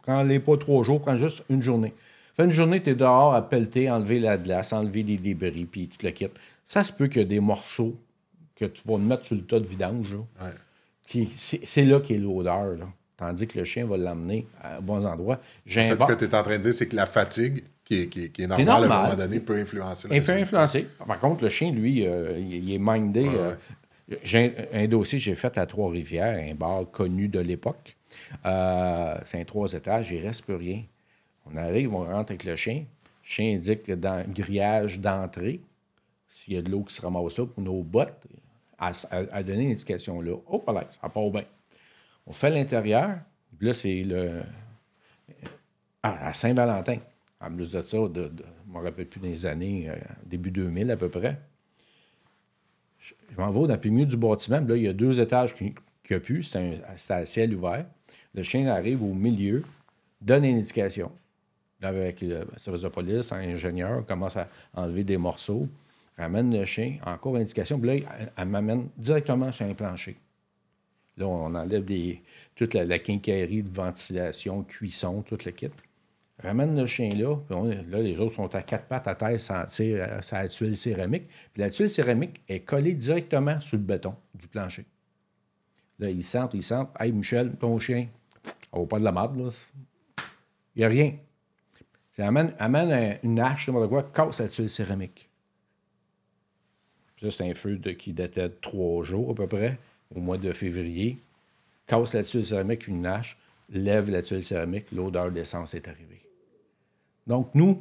Prends-les pas, trois jours, prends juste une journée. Fait une journée, tu es dehors à pelleter, enlever la glace, enlever des débris, puis tout le kit. Ça se peut qu'il y a des morceaux que tu vas mettre sur le tas de vidange, là, Ouais. c'est là qu'est l'odeur, là. Tandis que le chien va l'amener à bons endroits. En fait, ce que tu es en train de dire, c'est que la fatigue, qui est, qui est- qui est normale, normal. à un moment donné, peut influencer Il peut influencer. Par contre, le chien, lui, euh, il, est mindé. Ouais, euh, J'ai un, un dossier que j'ai fait à Trois-Rivières, un bar connu de l'époque. Euh, c'est un trois étages, il ne reste plus rien. On arrive, on rentre avec le chien. Le chien indique que dans le grillage d'entrée, s'il y a de l'eau qui se ramasse là pour nos bottes, à, à- à donner une indication là. Oh, là, ça part bien. On fait l'intérieur, là, c'est le. À, à Saint-Valentin. En plus de ça, je ne me rappelle plus des années, euh, début 2000 à peu près. Je, m'en vais dans le milieu du bâtiment. Là, il y a deux étages qui n'y a plus. C'était à ciel ouvert. Le chien arrive au milieu, donne une indication. Avec le service de police, un ingénieur commence à enlever des morceaux, ramène le chien, encore indication. Puis là, elle, elle m'amène directement sur un plancher. Là, on enlève des, toute la, la quincaillerie de ventilation, cuisson, tout le kit. Ramène le chien là, puis là, les autres sont à quatre pattes à terre, sentir euh, sa tuile céramique. Puis la tuile céramique est collée directement sur le béton du plancher. Là, ils sentent, ils sentent. Hey, Michel, ton chien, on va pas de la marde, là. Il n'y a rien. Ça amène, amène un- une hache, n'importe quoi, casse la tuile céramique. Ça, c'est un feu qui datait de trois jours à peu près, au mois de février. Casse la tuile céramique, une hache, lève la tuile céramique, l'odeur d'essence est arrivée. Donc, nous,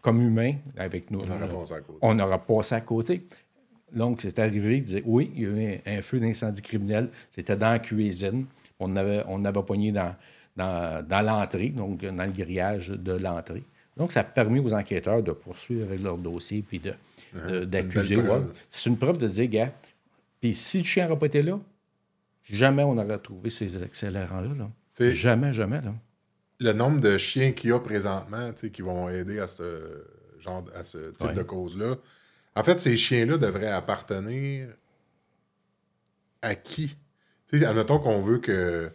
comme humains, avec nous, On aura passé à côté. on aura passé à côté. Donc, c'est arrivé, il disait, oui, il y a eu un, un feu d'incendie criminel, c'était dans la cuisine. On avait, on avait pogné dans, dans, dans l'entrée, donc dans le grillage de l'entrée. Donc, ça a permis aux enquêteurs de poursuivre avec leur dossier puis de, de- d'accuser. ouais. preuve. C'est une preuve de dire, gars, puis si le chien n'aurait pas été là, jamais on aurait trouvé ces accélérants-là. là. Jamais, jamais. Là. Le nombre de chiens qu'il y a présentement qui vont aider à ce genre à ce type Ouais. de cause-là. En fait, ces chiens-là devraient appartenir à qui? Tu sais, admettons qu'on veut que,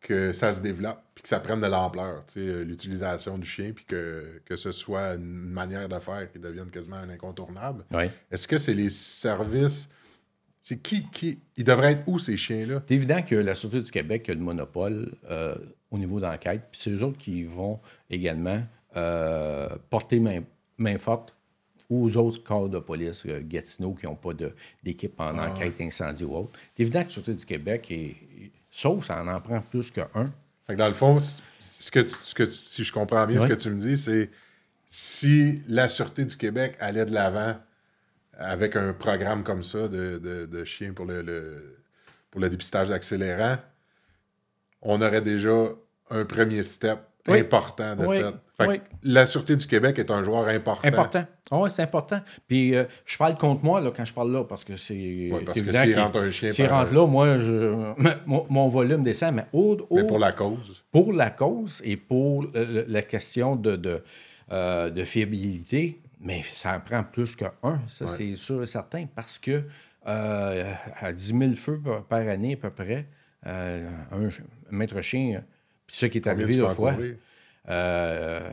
que ça se développe puis que ça prenne de l'ampleur, euh, l'utilisation du chien, puis que, que ce soit une manière de faire qui devienne quasiment un incontournable. Ouais. Est-ce que c'est les services. C'est qui, qui. Ils devraient être où, ces chiens-là? C'est évident que la Sûreté du Québec a le monopole euh, au niveau d'enquête, puis c'est eux autres qui vont également euh, porter main, main forte aux autres corps de police, euh, Gatineau, qui n'ont pas de- d'équipe en Ah enquête incendie ou autre. C'est évident que la Sûreté du Québec, est, sauf ça en en prend plus qu'un. Fait que dans le fond, ce que, ce que si je comprends bien ce que tu me dis, c'est si la Sûreté du Québec allait de l'avant avec un programme comme ça de, de, de chiens pour le, le- pour le dépistage d'accélérants, on aurait déjà un premier step Oui. important de Oui. fait. Oui. la Sûreté du Québec est un joueur important. Important. Ah oui, c'est important. Puis euh, je parle contre moi là, quand je parle là, parce que c'est. Ouais, parce que s'il rentre un chien S'il rentre là, moi, je, mon, mon volume descend, mais, au, Mais au- pour la cause. pour la cause et pour le- la question de, de, euh, de fiabilité, mais ça en prend plus qu'un, ça c'est sûr et certain, parce que euh, à 10 000 feux par, par année à peu près, euh, un, maître chien, puis ce qui est Combien arrivé deux fois, euh,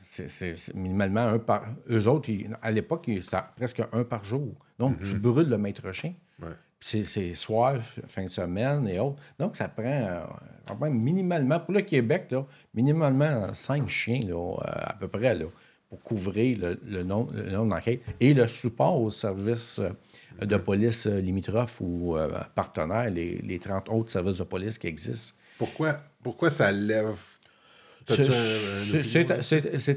c'est- minimalement un par... Eux autres, ils- à l'époque, c'était presque un par jour. Donc, tu brûles le maître chien. Ouais. Puis c'est- soir, fin de semaine et autres. Donc, ça prend euh, quand même minimalement, pour le Québec, là, minimalement cinq chiens là, euh, à peu près là, pour couvrir le, le nom, le nom d'enquête et le support aux services euh, de police limitrophes ou euh, partenaires, les, les 30 autres services de police qui existent. Pourquoi, pourquoi ça lève? C'est-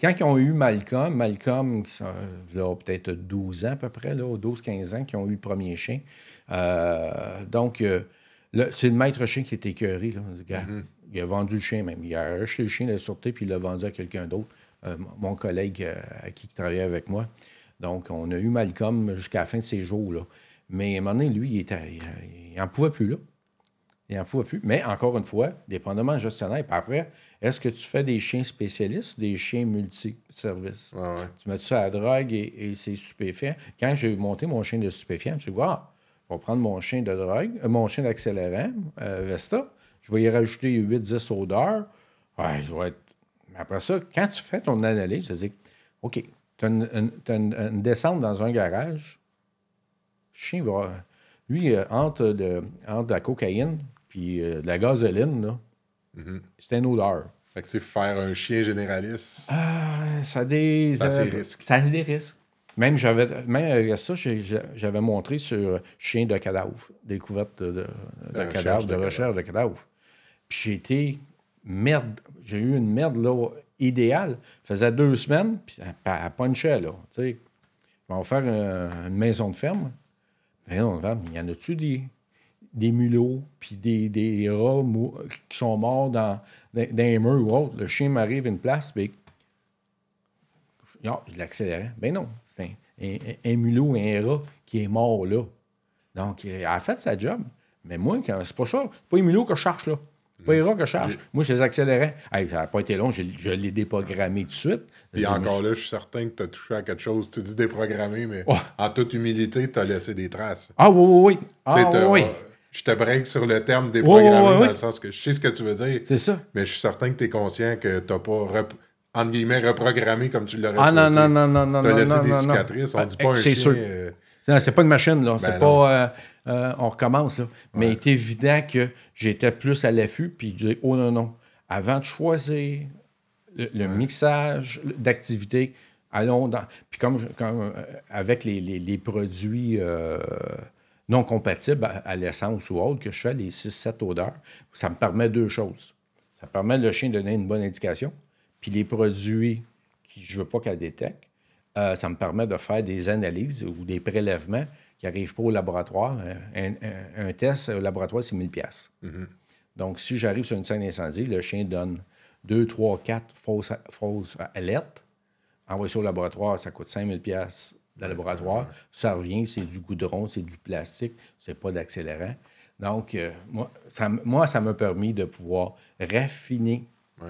Quand ils ont eu Malcolm, Malcolm, euh, là, peut-être 12 ans à peu près, là, 12-15 ans, qui ont eu le premier chien. Euh, donc, euh, là, c'est le maître chien qui est écœuré. Là. Mm-hmm. Il a vendu le chien même. Il a acheté le chien de la sûreté, puis il l'a vendu à quelqu'un d'autre, euh, mon collègue à qui il travaillait avec moi. Donc, on a eu Malcolm jusqu'à la fin de ses jours. Là. Mais à un moment donné, lui, il était- il n'en pouvait plus. là. Il n'en pouvait plus. Mais encore une fois, dépendamment du gestionnaire. Puis après, est-ce que tu fais des chiens spécialistes ou des chiens multi-services? Ouais. Tu mets ça à la drogue et, et c'est stupéfiant. Quand j'ai monté mon chien de stupéfiant, je dit, ah, je vais prendre mon chien de drogue, euh, mon chien d'accélérant, euh, Vesta, je vais y rajouter 8-10 odeurs. Ouais, je vais être... Mais après ça, quand tu fais ton analyse, tu dis, OK, tu as une, une- t'as une- une descente dans un garage, le chien va. Lui, euh, entre, de, entre la cocaïne puis euh, de la gasoline, là, c'est une odeur. Fait que, tu sais, faire un chien généraliste. Ah, ça a des. Ça a ses risques. Ça a des risques. Même, j'avais, même avec ça, j'avais montré sur chien de cadavre, découverte de, de, de De recherche cadavres, de de recherche de cadavres. Puis j'ai été merde. J'ai eu une merde là, idéale. Ça faisait deux semaines, puis elle, punchait, là. Tu sais, on va faire un- une maison de ferme. Il y en a-tu des, des mulots, puis des, des rats qui sont morts dans, dans, dans les murs ou autre? Le chien m'arrive une place, puis je l'accélérais. Ben non, c'est un, un, un mulot, un rat qui est mort là. Donc, euh, elle a fait sa job. Mais moi, c'est pas ça. C'est pas les mulots que je cherche là. Pas les rats que je cherche. Moi, je les accélérais. Hey, ça n'a pas été long, je, je l'ai déprogrammé tout de suite. Puis encore là, je suis certain que tu as touché à quelque chose. Tu dis déprogrammé, mais en toute humilité, tu as laissé des traces. Ah oui, oui, oui. Ah t'as- oui, oui. Je te break sur le terme déprogrammé dans le sens que je sais ce que tu veux dire, C'est ça. mais je suis certain que tu es conscient que tu n'as pas, rep- entre guillemets, reprogrammé comme tu l'aurais Ah non, souhaité. non, non, non, non, Tu as non, laissé non, des non, non. cicatrices. On Ah, dit pas un chien... euh, Non, c'est pas une machine, là. C'est Ben pas. euh, euh, on recommence, là. Mais il est évident que j'étais plus à l'affût, puis je dis, oh non, non. Avant de choisir le, le mixage d'activités, allons dans. Puis comme, comme euh, avec les, les- les produits euh, non compatibles à, à l'essence ou autre, que je fais les 6-7 odeurs, ça me permet deux choses. Ça permet le chien de donner une bonne indication, puis les produits qui je veux pas qu'elle détecte, euh, ça me permet de faire des analyses ou des prélèvements qui n'arrivent pas au laboratoire. Un, un- un test au laboratoire, c'est 1000 pièces. Donc, si j'arrive sur une scène d'incendie, le chien donne 2, 3, 4 fausses, fausses alertes. Envoyer ça au laboratoire, ça coûte 5000 pièces le laboratoire. Ça revient, c'est du goudron, c'est du plastique, c'est pas d'accélérant. Donc, euh, moi, ça, moi, ça m'a permis de pouvoir raffiner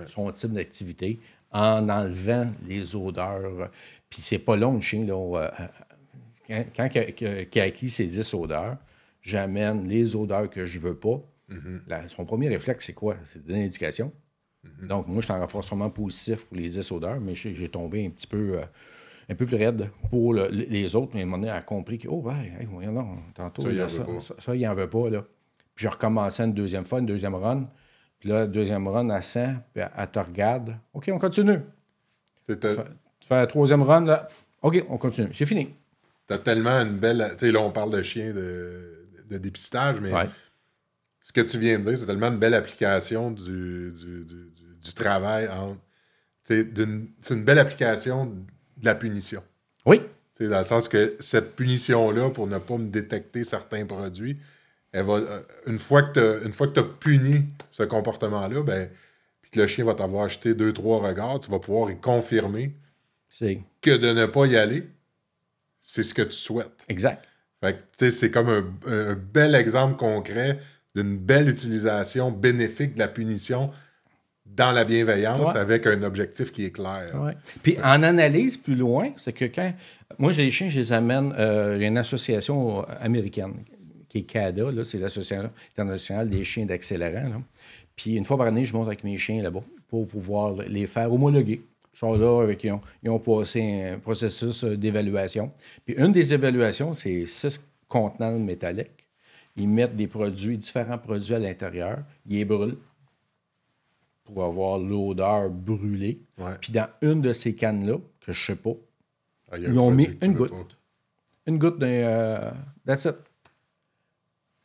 son type d'activité en enlevant les odeurs. Puis c'est pas long, le chien, là. euh, quand, quand qu'il a- acquis ses 10 odeurs, j'amène les odeurs que je veux pas. La- son premier réflexe, c'est quoi? C'est de donner l'indication. Donc, moi, je suis en renforcement positif pour les 10 odeurs, mais j'ai tombé un petit peu, euh, un peu plus raide pour le- les autres, mais à un moment donné, elle a compris que, oh, ouais, hey, voyons donc, tantôt, Ça, il là, ça, veut pas. ça, ça, il en veut pas. Là. Puis je recommençais une deuxième fois, une deuxième run. Puis là, deuxième run, elle sent, puis elle, elle te regarde. OK, on continue. C'était- Tu fais la troisième run, là. OK, on continue. C'est fini. T'as tellement une belle. Tu sais, là, on parle de chien de, de dépistage, mais Ouais. ce que tu viens de dire, c'est tellement une belle application du, du, du- travail. C'est une belle application de la punition. Oui, sais, dans le sens que cette punition-là, pour ne pas me détecter certains produits, elle va, euh, une fois que tu as puni ce comportement-là, ben, puis que le chien va t'avoir acheté deux, trois regards, tu vas pouvoir y confirmer c'est que de ne pas y aller, c'est ce que tu souhaites. exact. Fait que, c'est comme un, un bel exemple concret d'une belle utilisation bénéfique de la punition dans la bienveillance Ouais. avec un objectif qui est clair. Ouais. Puis en analyse plus loin, c'est que quand. Moi, j'ai les chiens, je les amène. euh, Il y a une association américaine qui est CADA, là, c'est l'Association internationale des chiens d'accélérant. là. Puis une fois par année, je monte avec mes chiens là-bas pour pouvoir les faire homologuer. Là avec ils ont, ils ont passé un processus euh, d'évaluation. Puis une des évaluations, c'est six contenants métalliques. Ils mettent des produits, différents produits à l'intérieur. Ils les brûlent pour avoir l'odeur brûlée. Ouais. Puis dans une de ces cannes-là, que je sais pas, Ah, Ils ont mis une goutte. une goutte d'un. euh, that's it.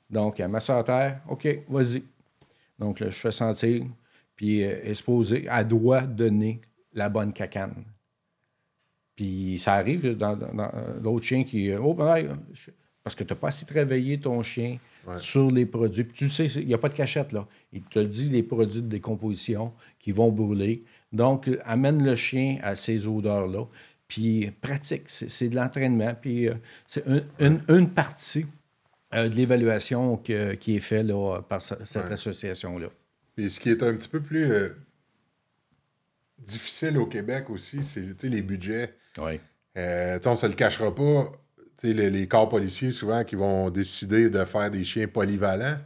Donc, elle met ça à terre. OK, vas-y. Donc, là, je fais sentir. Puis, euh, supposée, elle doit donner la bonne cacane. Puis, ça arrive dans, dans- dans, euh, d'autres chiens qui. euh, Oh, ben, parce que tu n'as pas assez travaillé ton chien Ouais. sur les produits. Puis, tu sais, il n'y a pas de cachette, là. Il te dit, les produits de décomposition qui vont brûler. Donc, amène le chien à ces odeurs-là. Puis, pratique. C'est, c'est de l'entraînement. Puis, euh, c'est un- une, une partie euh, de l'évaluation que- qui est faite là, par ce- cette Ouais. association-là. Puis ce qui est un petit peu plus euh, difficile au Québec aussi, c'est les budgets. Oui. Euh, on se le cachera pas. Les, les corps policiers, souvent, qui vont décider de faire des chiens polyvalents.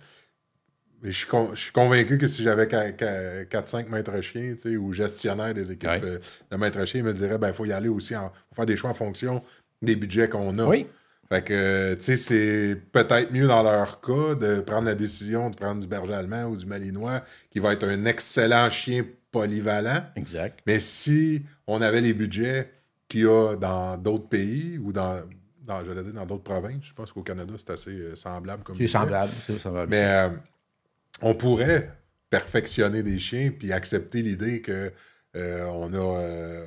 Mais je suis, con- convaincu que si j'avais 4-5 maîtres chiens, ou gestionnaires des équipes euh, de maîtres chiens, ils me diraient, ben, il faut y aller aussi, en, faut faire des choix en fonction des budgets qu'on a. Oui. Fait que, euh, tu sais, c'est peut-être mieux dans leur cas de prendre la décision de prendre du berger allemand ou du malinois, qui va être un excellent chien polyvalent. Exact. Mais si on avait les budgets qu'il y a dans d'autres pays ou dans, dans j'allais dire, dans d'autres provinces, je pense qu'au Canada, c'est assez euh, semblable comme C'est semblable. C'est semblable. Mais euh, on pourrait perfectionner des chiens puis accepter l'idée que euh, on, a,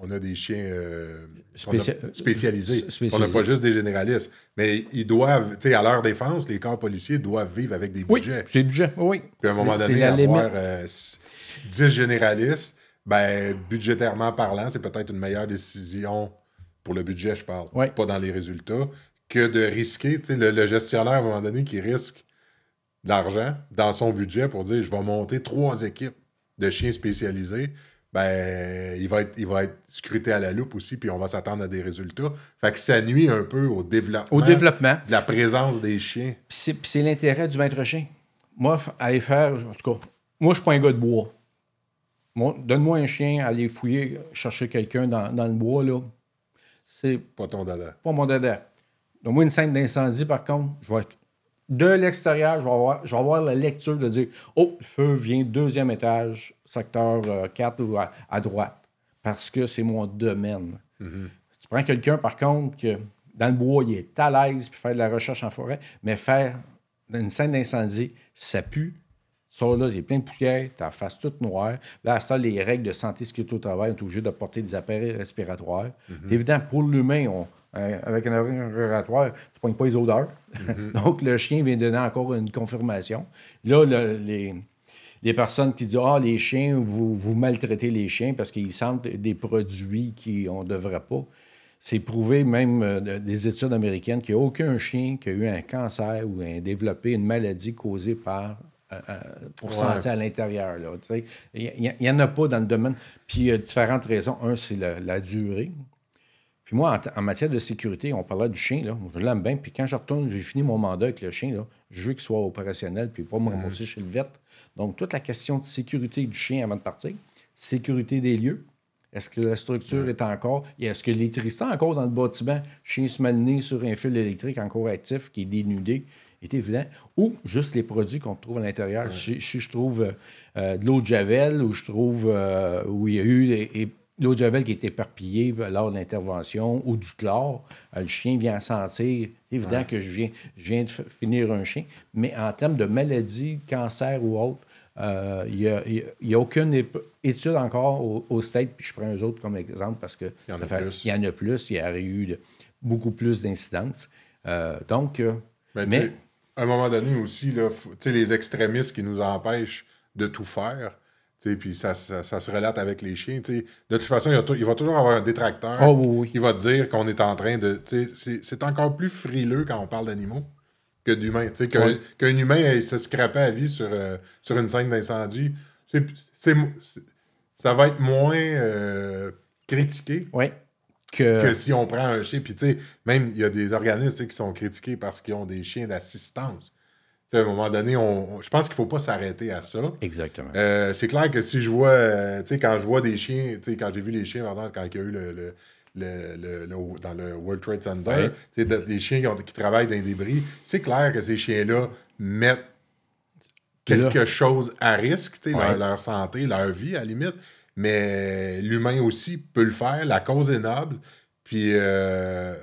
on a des chiens euh, Spécia- spécialisés. On n'a pas juste des généralistes. Mais ils doivent, tu sais, à leur défense, les corps policiers doivent vivre avec des oui, budgets. c'est le budget. Oui. Puis à un moment donné, avoir euh, s- s- 10 généralistes, ben, budgétairement parlant, c'est peut-être une meilleure décision pour le budget, je parle, Ouais. pas dans les résultats, que de risquer, tu sais, le, le gestionnaire, à un moment donné, qui risque de l'argent dans son budget pour dire, je vais monter trois équipes de chiens spécialisés, ben, il va être, il va être scruté à la loupe aussi, puis on va s'attendre à des résultats. Fait que ça nuit un peu au développement, Au développement. de la présence des chiens. Puis c'est, l'intérêt du maître chien. Moi, aller faire, en tout cas, moi, je suis pas un gars de bois. Moi, donne-moi un chien, aller fouiller, chercher quelqu'un dans, dans le bois, là. C'est Pas ton dada. pas mon dada. Donne-moi une scène d'incendie, par contre, je vais de l'extérieur, je vais avoir, je vais avoir la lecture de dire Oh, le feu vient deuxième étage, secteur euh, 4 ou à, à droite, parce que c'est mon domaine. Tu prends quelqu'un, par contre, que dans le bois, il est à l'aise, puis faire de la recherche en forêt, mais faire une scène d'incendie, ça pue. Ça, là, il y a plein de poussière, ta face toute noire. Là, à ce temps, les règles de santé sécurité au travail, on est obligé de porter des appareils respiratoires. C'est évident, pour l'humain, on- euh, avec un respiratoire, tu ne pognes pas les odeurs. Donc, le chien vient donner encore une confirmation. Là, le- les, les personnes qui disent Ah, les chiens, vous, vous maltraitez les chiens parce qu'ils sentent des produits qu'on ne devrait pas. C'est prouvé même euh, de- des études américaines qu'il n'y a aucun chien qui a eu un cancer ou a développé une maladie causée par euh, pour Ouais. sentir à l'intérieur. Il n'y en a pas dans le domaine. Puis il y a différentes raisons. Un, c'est la, la durée. Puis moi, en, matière de sécurité, on parlait du chien, là, je l'aime bien. Puis quand je retourne, j'ai fini mon mandat avec le chien, là, je veux qu'il soit opérationnel, puis pas me ramasser chez le vet. Donc, toute la question de sécurité du chien avant de partir, sécurité des lieux, Est-ce que la structure est encore. Est-ce que l'électricité est encore dans le bâtiment? Chien se mener sur un fil électrique encore actif qui est dénudé est évident. Ou juste les produits qu'on trouve à l'intérieur. Si, je trouve euh, de l'eau de Javel, ou je trouve euh, où il y a eu et, l'eau de Javel qui est éparpillée lors de l'intervention, ou du chlore, euh, le chien vient sentir. C'est évident que je viens, je viens de finir un chien. Mais en termes de maladie, cancer ou autre, il n'y a, aucune étude encore au, au State, puis je prends un autre comme exemple parce qu'il y, en a plus. il y en a plus, il y aurait eu beaucoup plus d'incidences. donc, ben, mais, à un moment donné aussi, là, les extrémistes qui nous empêchent de tout faire, puis ça, ça, se relate avec les chiens. De toute façon, il, va toujours avoir un détracteur oh, qui va dire qu'on est en train de. C'est encore plus frileux quand on parle d'animaux que d'humains. Qu'un qu'un humain se scrapait à vie sur, euh, sur une scène d'incendie, ça va être moins euh, critiqué. Oui que... si on prend un chien. Puis, tu sais, même, il y a des organismes qui sont critiqués parce qu'ils ont des chiens d'assistance. À un moment donné, on, je pense qu'il ne faut pas s'arrêter à ça. Exactement. Euh, c'est clair que si je vois, euh, tu sais, quand je vois des chiens, tu sais, quand j'ai vu les chiens, quand il y a eu le, le, dans le World Trade Center, sais des chiens qui, travaillent dans les débris, c'est clair que ces chiens-là mettent quelque chose à risque, sais leur, leur, santé, leur vie à la limite. Mais l'humain aussi peut le faire. La cause est noble. Puis, euh,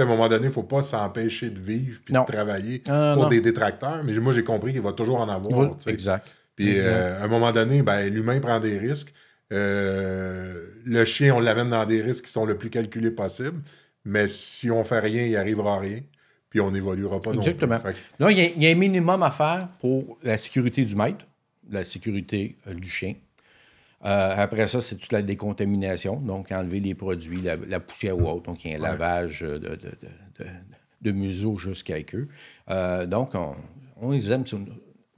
à un moment donné, il ne faut pas s'empêcher de vivre puis de travailler pour des détracteurs. Mais moi, j'ai compris qu'il va toujours en avoir. Exact. Puis, euh, à un moment donné, ben, l'humain prend des risques. Euh, le chien, on l'amène dans des risques qui sont le plus calculés possible. Mais si on fait rien, il n'arrivera rien. Puis on n'évoluera pas Exactement. non plus. Non, il y, y, a un minimum à faire pour la sécurité du maître, la sécurité du chien. Euh, après ça, c'est toute la décontamination, donc enlever les produits, la, poussière ou autre, donc il y a un lavage de, de, de, de museau jusqu'à queue. Euh, donc, on, les aime.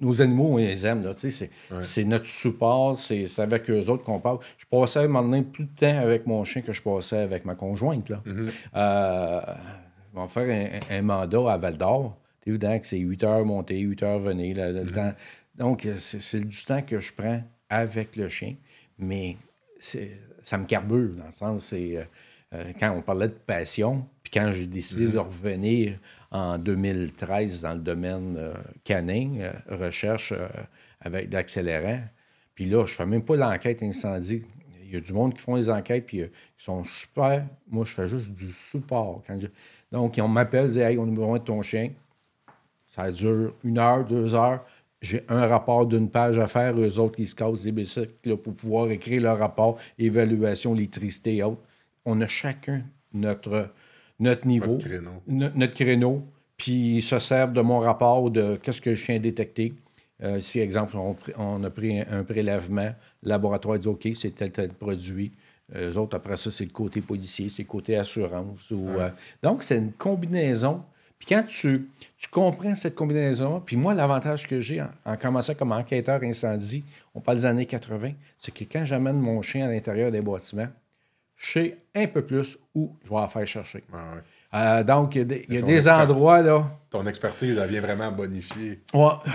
Nos animaux, on les aime. C'est notre support, c'est avec eux autres qu'on parle. Je passais maintenant plus de temps avec mon chien que je passais avec ma conjointe. Là. Mm-hmm. Euh, on va faire un, mandat à Val d'Or. C'est évident que c'est 8 heures monter, 8 heures venir. le mm-hmm. temps. Donc, c'est du temps que je prends avec le chien mais ça me carbure, dans le sens, c'est euh, euh, quand on parlait de passion, puis quand j'ai décidé de mm-hmm. revenir en 2013 dans le domaine euh, canin, recherche avec l'accélérant, puis là, je fais même pas l'enquête incendie. Il y a du monde qui font les enquêtes, puis qui sont super. Moi, je fais juste du support. Quand Donc, on m'appelle, dit Hey, on a besoin de ton chien. Ça dure une heure, deux heures j'ai un rapport d'une page à faire, eux autres, ils se cassent les bicycles pour pouvoir écrire leur rapport, évaluation, électricité et autres. On a chacun notre, notre niveau, notre créneau. notre créneau, puis ils se servent de mon rapport de qu'est-ce que je viens détecter. Euh, si, exemple, on, a pris un, prélèvement, le laboratoire dit OK, c'est tel, tel produit. Eux autres, après ça, c'est le côté policier, c'est le côté assurance. Ou, euh, donc, c'est une combinaison puis quand tu, tu comprends cette combinaison, puis moi, l'avantage que j'ai en, commençant comme enquêteur incendie, on parle des années 80, c'est que quand j'amène mon chien à l'intérieur des bâtiments, je sais un peu plus où je vais en faire chercher. Ah euh, donc, il y a, des, endroits là. Ton expertise, elle vient vraiment bonifier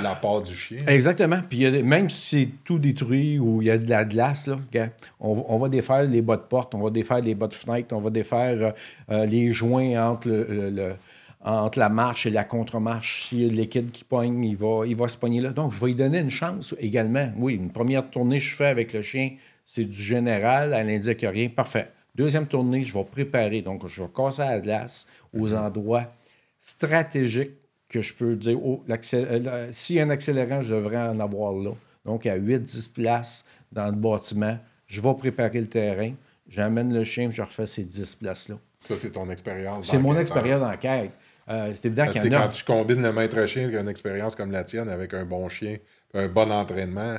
la part du chien. Exactement. Puis même si c'est tout détruit ou il y a de la glace, là, on, va défaire les bas de porte, on va défaire les bas de fenêtre, on va défaire euh, euh, les joints entre le entre la marche et la contre-marche. S'il y a le liquide qui pogne, il va, il va se pogner là. Donc, je vais lui donner une chance également. Oui, une première tournée que je fais avec le chien, c'est du général, elle n'indique rien. Parfait. Deuxième tournée, je vais préparer. Donc, je vais casser la glace aux mhm. endroits stratégiques que je peux dire, oh, euh, s'il y a un accélérant, je devrais en avoir là. Donc, à 8-10 places dans le bâtiment, je vais préparer le terrain, j'amène le chien, je refais ces 10 places-là. Ça, c'est ton expérience. C'est mon expérience d'enquête. Euh, c'est évident qu'il y en a. Quand tu combines le maître chien avec une expérience comme la tienne, avec un bon chien, un bon entraînement,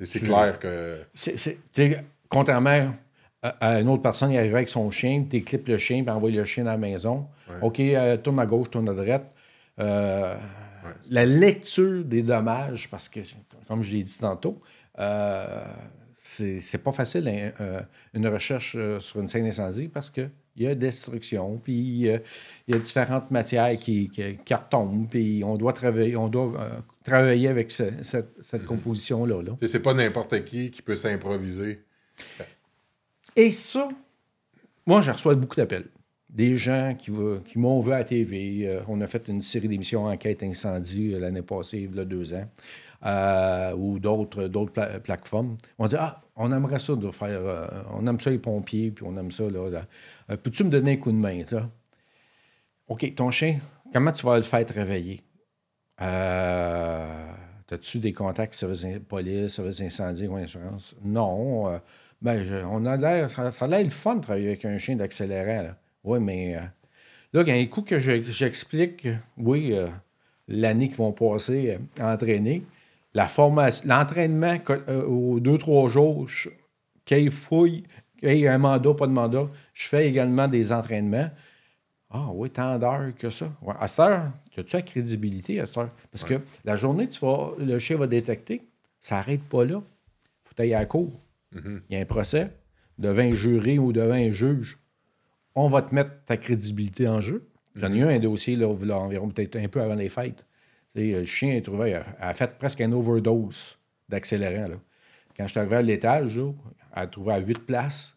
c'est clair que. C'est, contrairement à, une autre personne, il arrive avec son chien, tu clips le chien, puis envoie le chien à la maison. OK, euh, tourne à gauche, tourne à droite. Euh, la lecture des dommages, parce que, comme je l'ai dit tantôt, c'est pas facile hein, une recherche sur une scène d'incendie parce que il y a destruction, puis euh, il y a différentes matières qui, qui, retombent, puis on doit travailler, on doit euh, travailler avec cette, cette composition-là. C'est pas n'importe qui qui peut s'improviser. Et ça, moi, je reçois beaucoup d'appels. Des gens qui, qui m'ont vu à la TV. Euh, on a fait une série d'émissions Enquête Incendie l'année passée, il y a deux ans, euh, ou d'autres d'autres pla- plateformes. On dit Ah, on aimerait ça de faire. euh, on aime ça les pompiers, puis on aime ça. Là. Euh, Peux-tu me donner un coup de main, ça? OK, ton chien, comment tu vas le faire travailler? Euh, As-tu des contacts service in- police, service incendie ou assurance? Non. ben, on a l'air, ça, a l'air le fun de travailler avec un chien d'accélérant. Oui, mais euh, là, a un coup que je- j'explique, oui, l'année qu'ils vont passer euh, entraîner, la formation, l'entraînement euh, aux deux, trois jours, qu'il fouille, qu'il y ait un mandat, pas de mandat, je fais également des entraînements. Ah oui, tant d'heures que ça. Ouais. À cette heure, as-tu la crédibilité à cette heure? Parce que la journée tu vas, le chien va détecter, ça n'arrête pas là. faut aller à la cour. Il y a un procès devant un jury ou devant un juge. On va te mettre ta crédibilité en jeu. J'en ai eu un dossier là, environ peut-être un peu avant les fêtes. Le chien est trouvé, a, a fait presque une overdose d'accélérant. Quand je suis arrivé à l'étage, elle a trouvé à 8 places.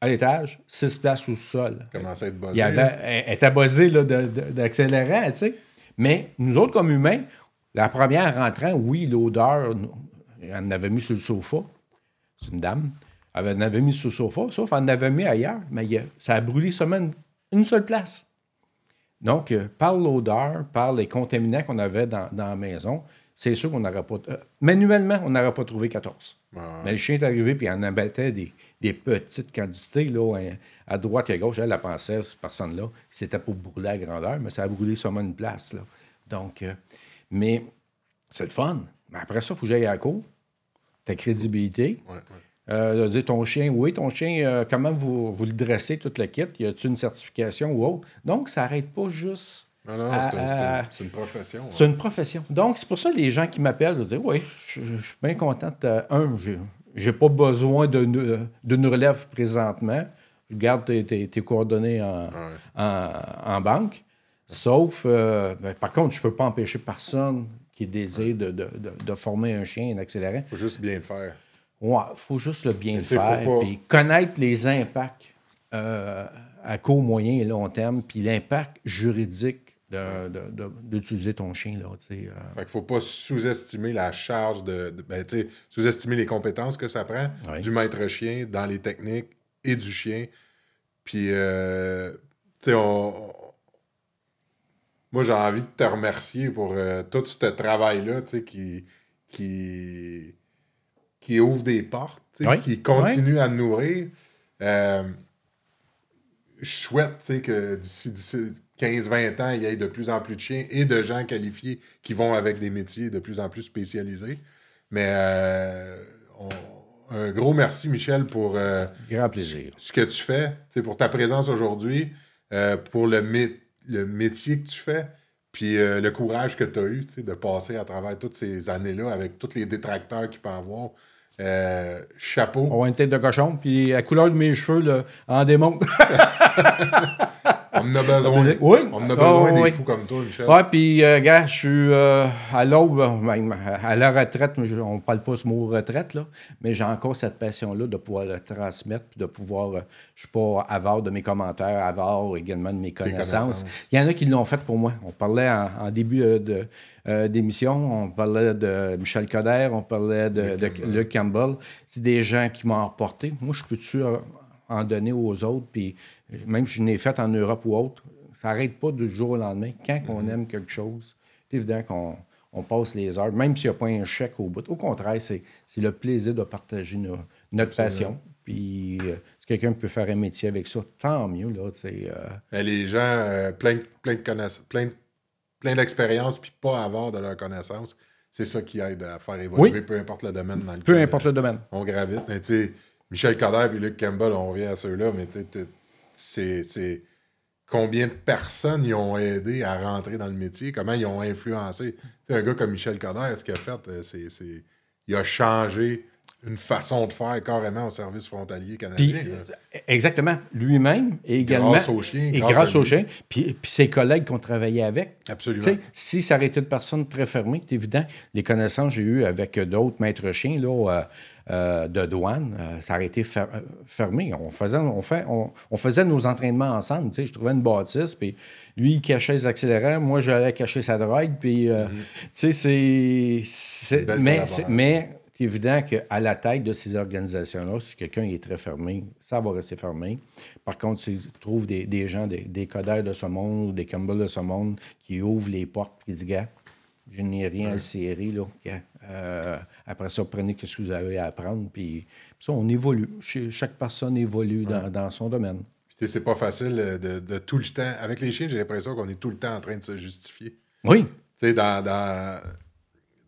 À l'étage, 6 places au sol. Commence à être buzzé. Il avait, elle elle était buzzée d'accélérant, tu sais. Mais nous autres, comme humains, la première rentrant, oui, l'odeur, elle en avait mis sur le sofa. C'est une dame. Elle en avait mis sur le sofa, sauf qu'elle en avait mis ailleurs. Mais ça a brûlé seulement une, une seule place. Donc, euh, par l'odeur, par les contaminants qu'on avait dans, dans la maison, c'est sûr qu'on n'aurait pas. euh, manuellement, on n'aurait pas trouvé 14. Mais le chien est arrivé puis il en abattait des, des petites quantités là, hein, à droite et à gauche. Elle, elle pensait, cette personne-là, c'était pour brûler à grandeur, mais ça a brûlé seulement une place. Là. Donc, euh, mais c'est le fun. Mais après ça, il faut que j'aille à la cour. Ta crédibilité. Ouais, ouais. Euh, de dire ton chien, oui, ton chien, euh, comment vous, vous le dressez, toute le kit? Y a-t-il une certification ou autre? Donc, ça n'arrête pas juste. Non, non, c'est un- une profession. c'est une profession. Donc, c'est pour ça que les gens qui m'appellent, je dis Oui, je, je suis bien content. de- un, j'ai- j'ai pas besoin d'une relève présentement. Je garde tes, tes- tes coordonnées en, en, en banque. Sauf, euh, ben, par contre, je peux pas empêcher personne qui désire de, de, de, de former un chien, un accélérant. Faut juste bien le faire. Ouais, faut juste le bien le faire. Puis connaître les impacts euh, à court, moyen et long terme, puis l'impact juridique d'utiliser ton chien. Là, euh. Fait faut pas sous-estimer la charge de. de- ben, sous-estimer les compétences que ça prend Oui. du maître chien dans les techniques et du chien. Puis, euh, tu sais, on. on- Moi, j'ai envie de te remercier pour euh, tout ce travail-là, tu sais, qui, qui, qui ouvre des portes, Oui. qui continue à nous ouvrir. Euh, je souhaite que d'ici d'ici 15-20 ans, il y ait de plus en plus de chiens et de gens qualifiés qui vont avec des métiers de plus en plus spécialisés. Mais euh, on- un gros merci, Michel, pour euh, Grand plaisir. ce que tu fais, pour ta présence aujourd'hui, pour le, mé- le métier que tu fais, puis euh, le courage que tu as eu de passer à travers toutes ces années-là avec tous les détracteurs qu'il peut avoir. Euh, chapeau. On a une tête de cochon, puis la couleur de mes cheveux là, en démontre. On en a besoin. Oui. On en a besoin Ah, des oui. fous comme toi, Michel. Ouais, puis, euh, gars, je suis euh, à l'aube, à la retraite, mais on ne parle pas ce mot retraite, là, mais j'ai encore cette passion-là de pouvoir le transmettre, puis de pouvoir, euh, je suis pas avare de mes commentaires, avare également de mes connaissances. connaissances. Il y en a qui l'ont fait pour moi. On parlait en, en début de, euh, d'émission, on parlait de Michel Coder, on parlait de, de Luc Campbell. C'est des gens qui m'ont apporté. Moi, je peux-tu en donner aux autres, puis même si je n'ai fait en Europe ou autre, ça n'arrête pas du jour au lendemain. Quand on aime quelque chose, c'est évident qu'on on passe les heures, même s'il n'y a pas un chèque au bout. Au contraire, c'est le plaisir de partager no- notre passion. Puis, euh, si quelqu'un peut faire un métier avec ça, tant mieux. Là, euh, Mais les gens, euh, plein, plein de connaissances, plein, plein d'expérience, puis pas avoir de leurs connaissances, c'est ça qui aide à faire évoluer, Oui. peu importe le domaine dans lequel peu importe le domaine. on gravite. Mais Michel Coder et Luc Campbell, on revient à ceux-là, mais tu sais, c'est c'est combien de personnes ils ont aidé à rentrer dans le métier, comment ils ont influencé. Un gars comme Michel Coder, ce qu'il a fait, euh, c'est c'est- il a changé une façon de faire carrément au service frontalier canadien. Euh, exactement, lui-même et également. Grâce aux chiens, Et grâce aux chiens. Puis, puis ses collègues qu'on travaillait avec. Absolument. Si ça aurait été une personne très fermée, c'est évident, les connaissances que j'ai eues avec d'autres maîtres chiens là, euh, euh, de douane, euh, ça aurait été fer- euh, fermé. On faisait, on, fait, on, on faisait nos entraînements ensemble. Tu sais, je trouvais une bâtisse, puis lui, il cachait les accélérants, moi, j'allais cacher sa drogue. Puis, euh, tu sais, c'est. Mais, c'est- mais c'est évident qu'à la tête de ces organisations-là, si quelqu'un est très fermé, ça va rester fermé. Par contre, si tu trouves des, des gens, des, des de ce monde, des Campbell de ce monde, qui ouvrent les portes et qui disent Gars, je n'ai rien à serrer. Là. Euh, après ça, prenez ce que vous avez à apprendre. Puis, puis ça, on évolue. Ch- Chaque personne évolue dans, dans son domaine. C'est pas facile euh, de, de tout le temps. Avec les chiens, j'ai l'impression qu'on est tout le temps en train de se justifier. Oui, Tu sais, dans, dans,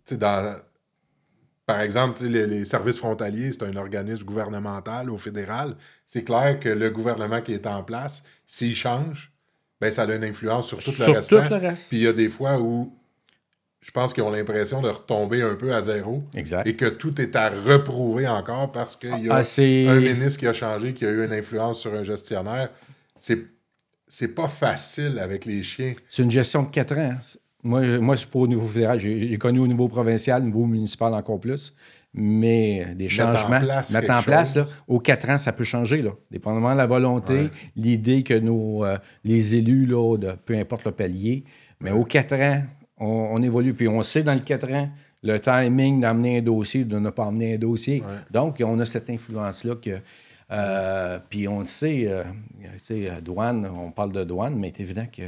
tu sais, dans- Par exemple, les, les services frontaliers, c'est un organisme gouvernemental au fédéral. C'est clair que le gouvernement qui est en place, s'il change, ben, ça a une influence sur tout le Sur restant. tout le reste. Puis il y a des fois où je pense qu'ils ont l'impression de retomber un peu à zéro. Exact. Et que tout est à reprouver encore parce qu'il y a Ah, un ministre qui a changé, qui a eu une influence sur un gestionnaire. C'est, c'est pas facile avec les chiens. c'est une gestion de quatre ans. Moi, je- moi c'est pas au niveau fédéral. J'ai connu au niveau provincial, au niveau municipal encore plus. Mais des Mettre en changements, place mettre en place, là, aux quatre ans, ça peut changer. Là, dépendamment de la volonté, l'idée que nos, euh, les élus, là, de, peu importe le palier, mais aux quatre ans, on, on évolue. Puis on sait dans le quatre ans le timing d'amener un dossier, de ne pas amener un dossier. Donc, on a cette influence-là que. euh, puis on le sait, euh, tu sais, à douane, on parle de douane, mais c'est évident que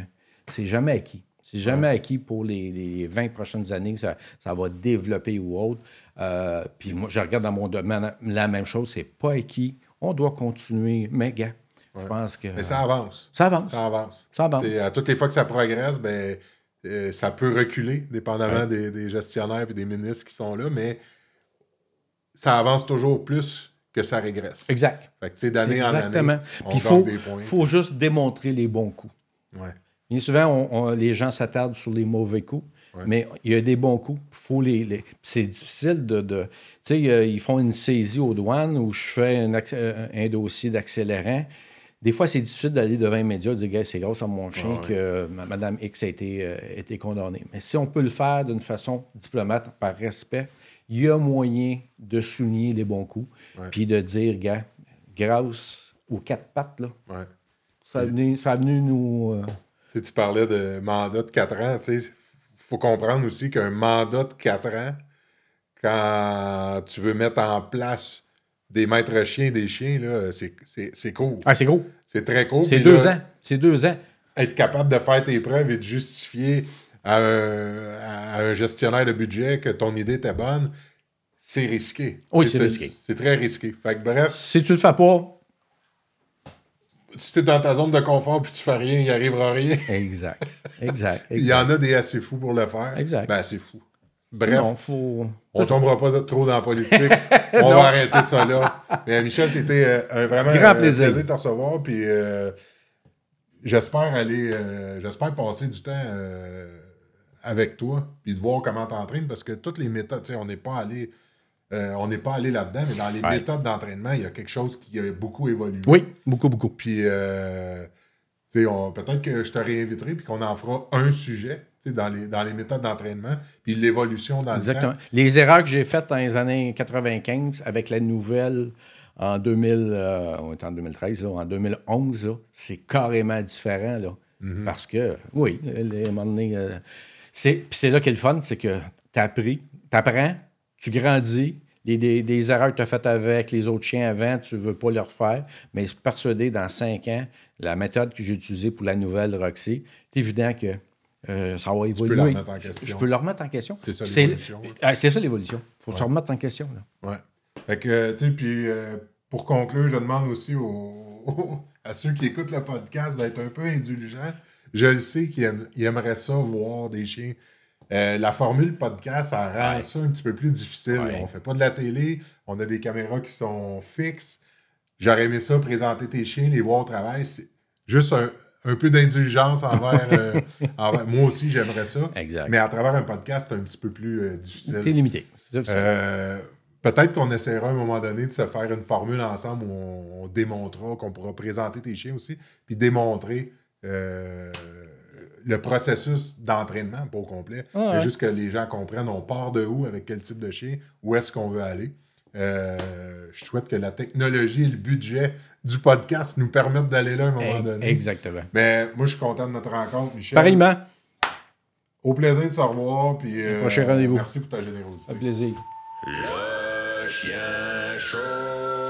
c'est jamais acquis. C'est jamais acquis pour les, les 20 prochaines années ça, ça va développer ou autre. Euh, puis moi, je regarde dans mon domaine la même chose, c'est pas acquis. On doit continuer. Mais, gars, je pense que. Mais ça avance. ça avance. Ça avance. Ça avance. C'est, à toutes les fois que ça progresse, ben, euh, ça peut reculer, dépendamment des, des gestionnaires et des ministres qui sont là, mais ça avance toujours plus que ça régresse. Exact. Fait que, d'année en année, on il faut, des points. faut juste démontrer les bons coups. Ouais. Bien souvent, on- on- les gens s'attardent sur les mauvais coups, mais il y a des bons coups. Faut les, les- C'est difficile de. de- tu sais, euh, ils font une saisie aux douanes où je fais un, euh, un dossier d'accélérant. Des fois, c'est difficile d'aller devant un média et de dire Gars, c'est grâce à mon chien que euh, Mme X a été, euh, été condamnée. Mais si on peut le faire d'une façon diplomate, par respect, il y a moyen de souligner les bons coups, puis de dire Gars, grâce aux quatre pattes, là, Ouais. ça a venu, ça a venu nous. euh, Tu sais, tu parlais de mandat de 4 ans. Il faut comprendre aussi qu'un mandat de 4 ans, quand tu veux mettre en place des maîtres chiens, des chiens, là, c'est, court. Ah, c'est gros. C'est très court. C'est deux là, ans. C'est deux ans. Être capable de faire tes preuves et de justifier à un, à un gestionnaire de budget que ton idée était bonne, c'est risqué. Oui, c'est risqué. C'est très risqué. Fait que bref, Si tu le fais pas. si tu es dans ta zone de confort puis tu fais rien, il n'y arrivera rien. Exact. Exact. Il y en a des assez fous pour le faire. Exact. Ben, assez fous. Bref, Non, faut. on tombera pas trop dans la politique. on va arrêter ça là. Mais Michel, c'était euh, un vraiment Grand euh, plaisir. de te recevoir. Puis euh, j'espère aller, euh, j'espère passer du temps euh, avec toi, puis de voir comment t'entraînes, parce que toutes les méthodes, tu sais, on n'est pas allé. euh, on n'est pas allé là-dedans, mais dans les Ouais. méthodes d'entraînement, il y a quelque chose qui a beaucoup évolué. Oui, beaucoup, beaucoup. Puis, euh, tu sais, on- peut-être que je te réinviterai puis qu'on en fera un sujet, dans les, dans les méthodes d'entraînement, puis l'évolution dans Exactement. le temps. Les erreurs que j'ai faites dans les années 95 avec la nouvelle en 2000, euh, on est en 2013, là, en 2011, là, c'est carrément différent. Là, Mm-hmm. Parce que, oui, les, à un moment donné, euh, c'est, puis c'est là qu'est le fun, c'est que tu appris, tu apprends, tu grandis. Les, des, des erreurs que tu as faites avec les autres chiens avant, tu ne veux pas les refaire. Mais je suis persuadé, dans cinq ans, la méthode que j'ai utilisée pour la nouvelle Roxy, c'est évident que euh, ça va évoluer. la remettre en Je- question. Je peux le remettre en question. C'est ça, l'évolution, ah, C'est ça l'évolution. Il faut se remettre en question. Là. Ouais. Fait que, tu sais, puis euh, pour conclure, je demande aussi aux, à ceux qui écoutent le podcast d'être un peu indulgents. Je le sais qu'ils aiment- aimeraient ça, voir des chiens. Euh, la formule podcast, ça rend Ouais. ça un petit peu plus difficile. Ouais. On fait pas de la télé, on a des caméras qui sont fixes. J'aurais aimé ça, présenter tes chiens, les voir au travail. C'est juste un, un peu d'indulgence envers, euh, envers- Moi aussi, j'aimerais ça. Exact. Mais à travers un podcast, c'est un petit peu plus euh, difficile. C'est limité. Euh, peut-être qu'on essaiera à un moment donné de se faire une formule ensemble où on, on démontrera, qu'on pourra présenter tes chiens aussi, puis démontrer le processus d'entraînement, pas au complet, Ah ouais. juste que les gens comprennent on part de où, avec quel type de chien, où est-ce qu'on veut aller. Je souhaite que la technologie et le budget du podcast nous permettent d'aller là à un moment donné. Exactement. Mais moi, je suis content de notre rencontre, Michel. Pareillement, Au plaisir de se revoir. Puis, euh, prochain rendez-vous. Merci pour ta générosité. fait plaisir. Le chien chaud.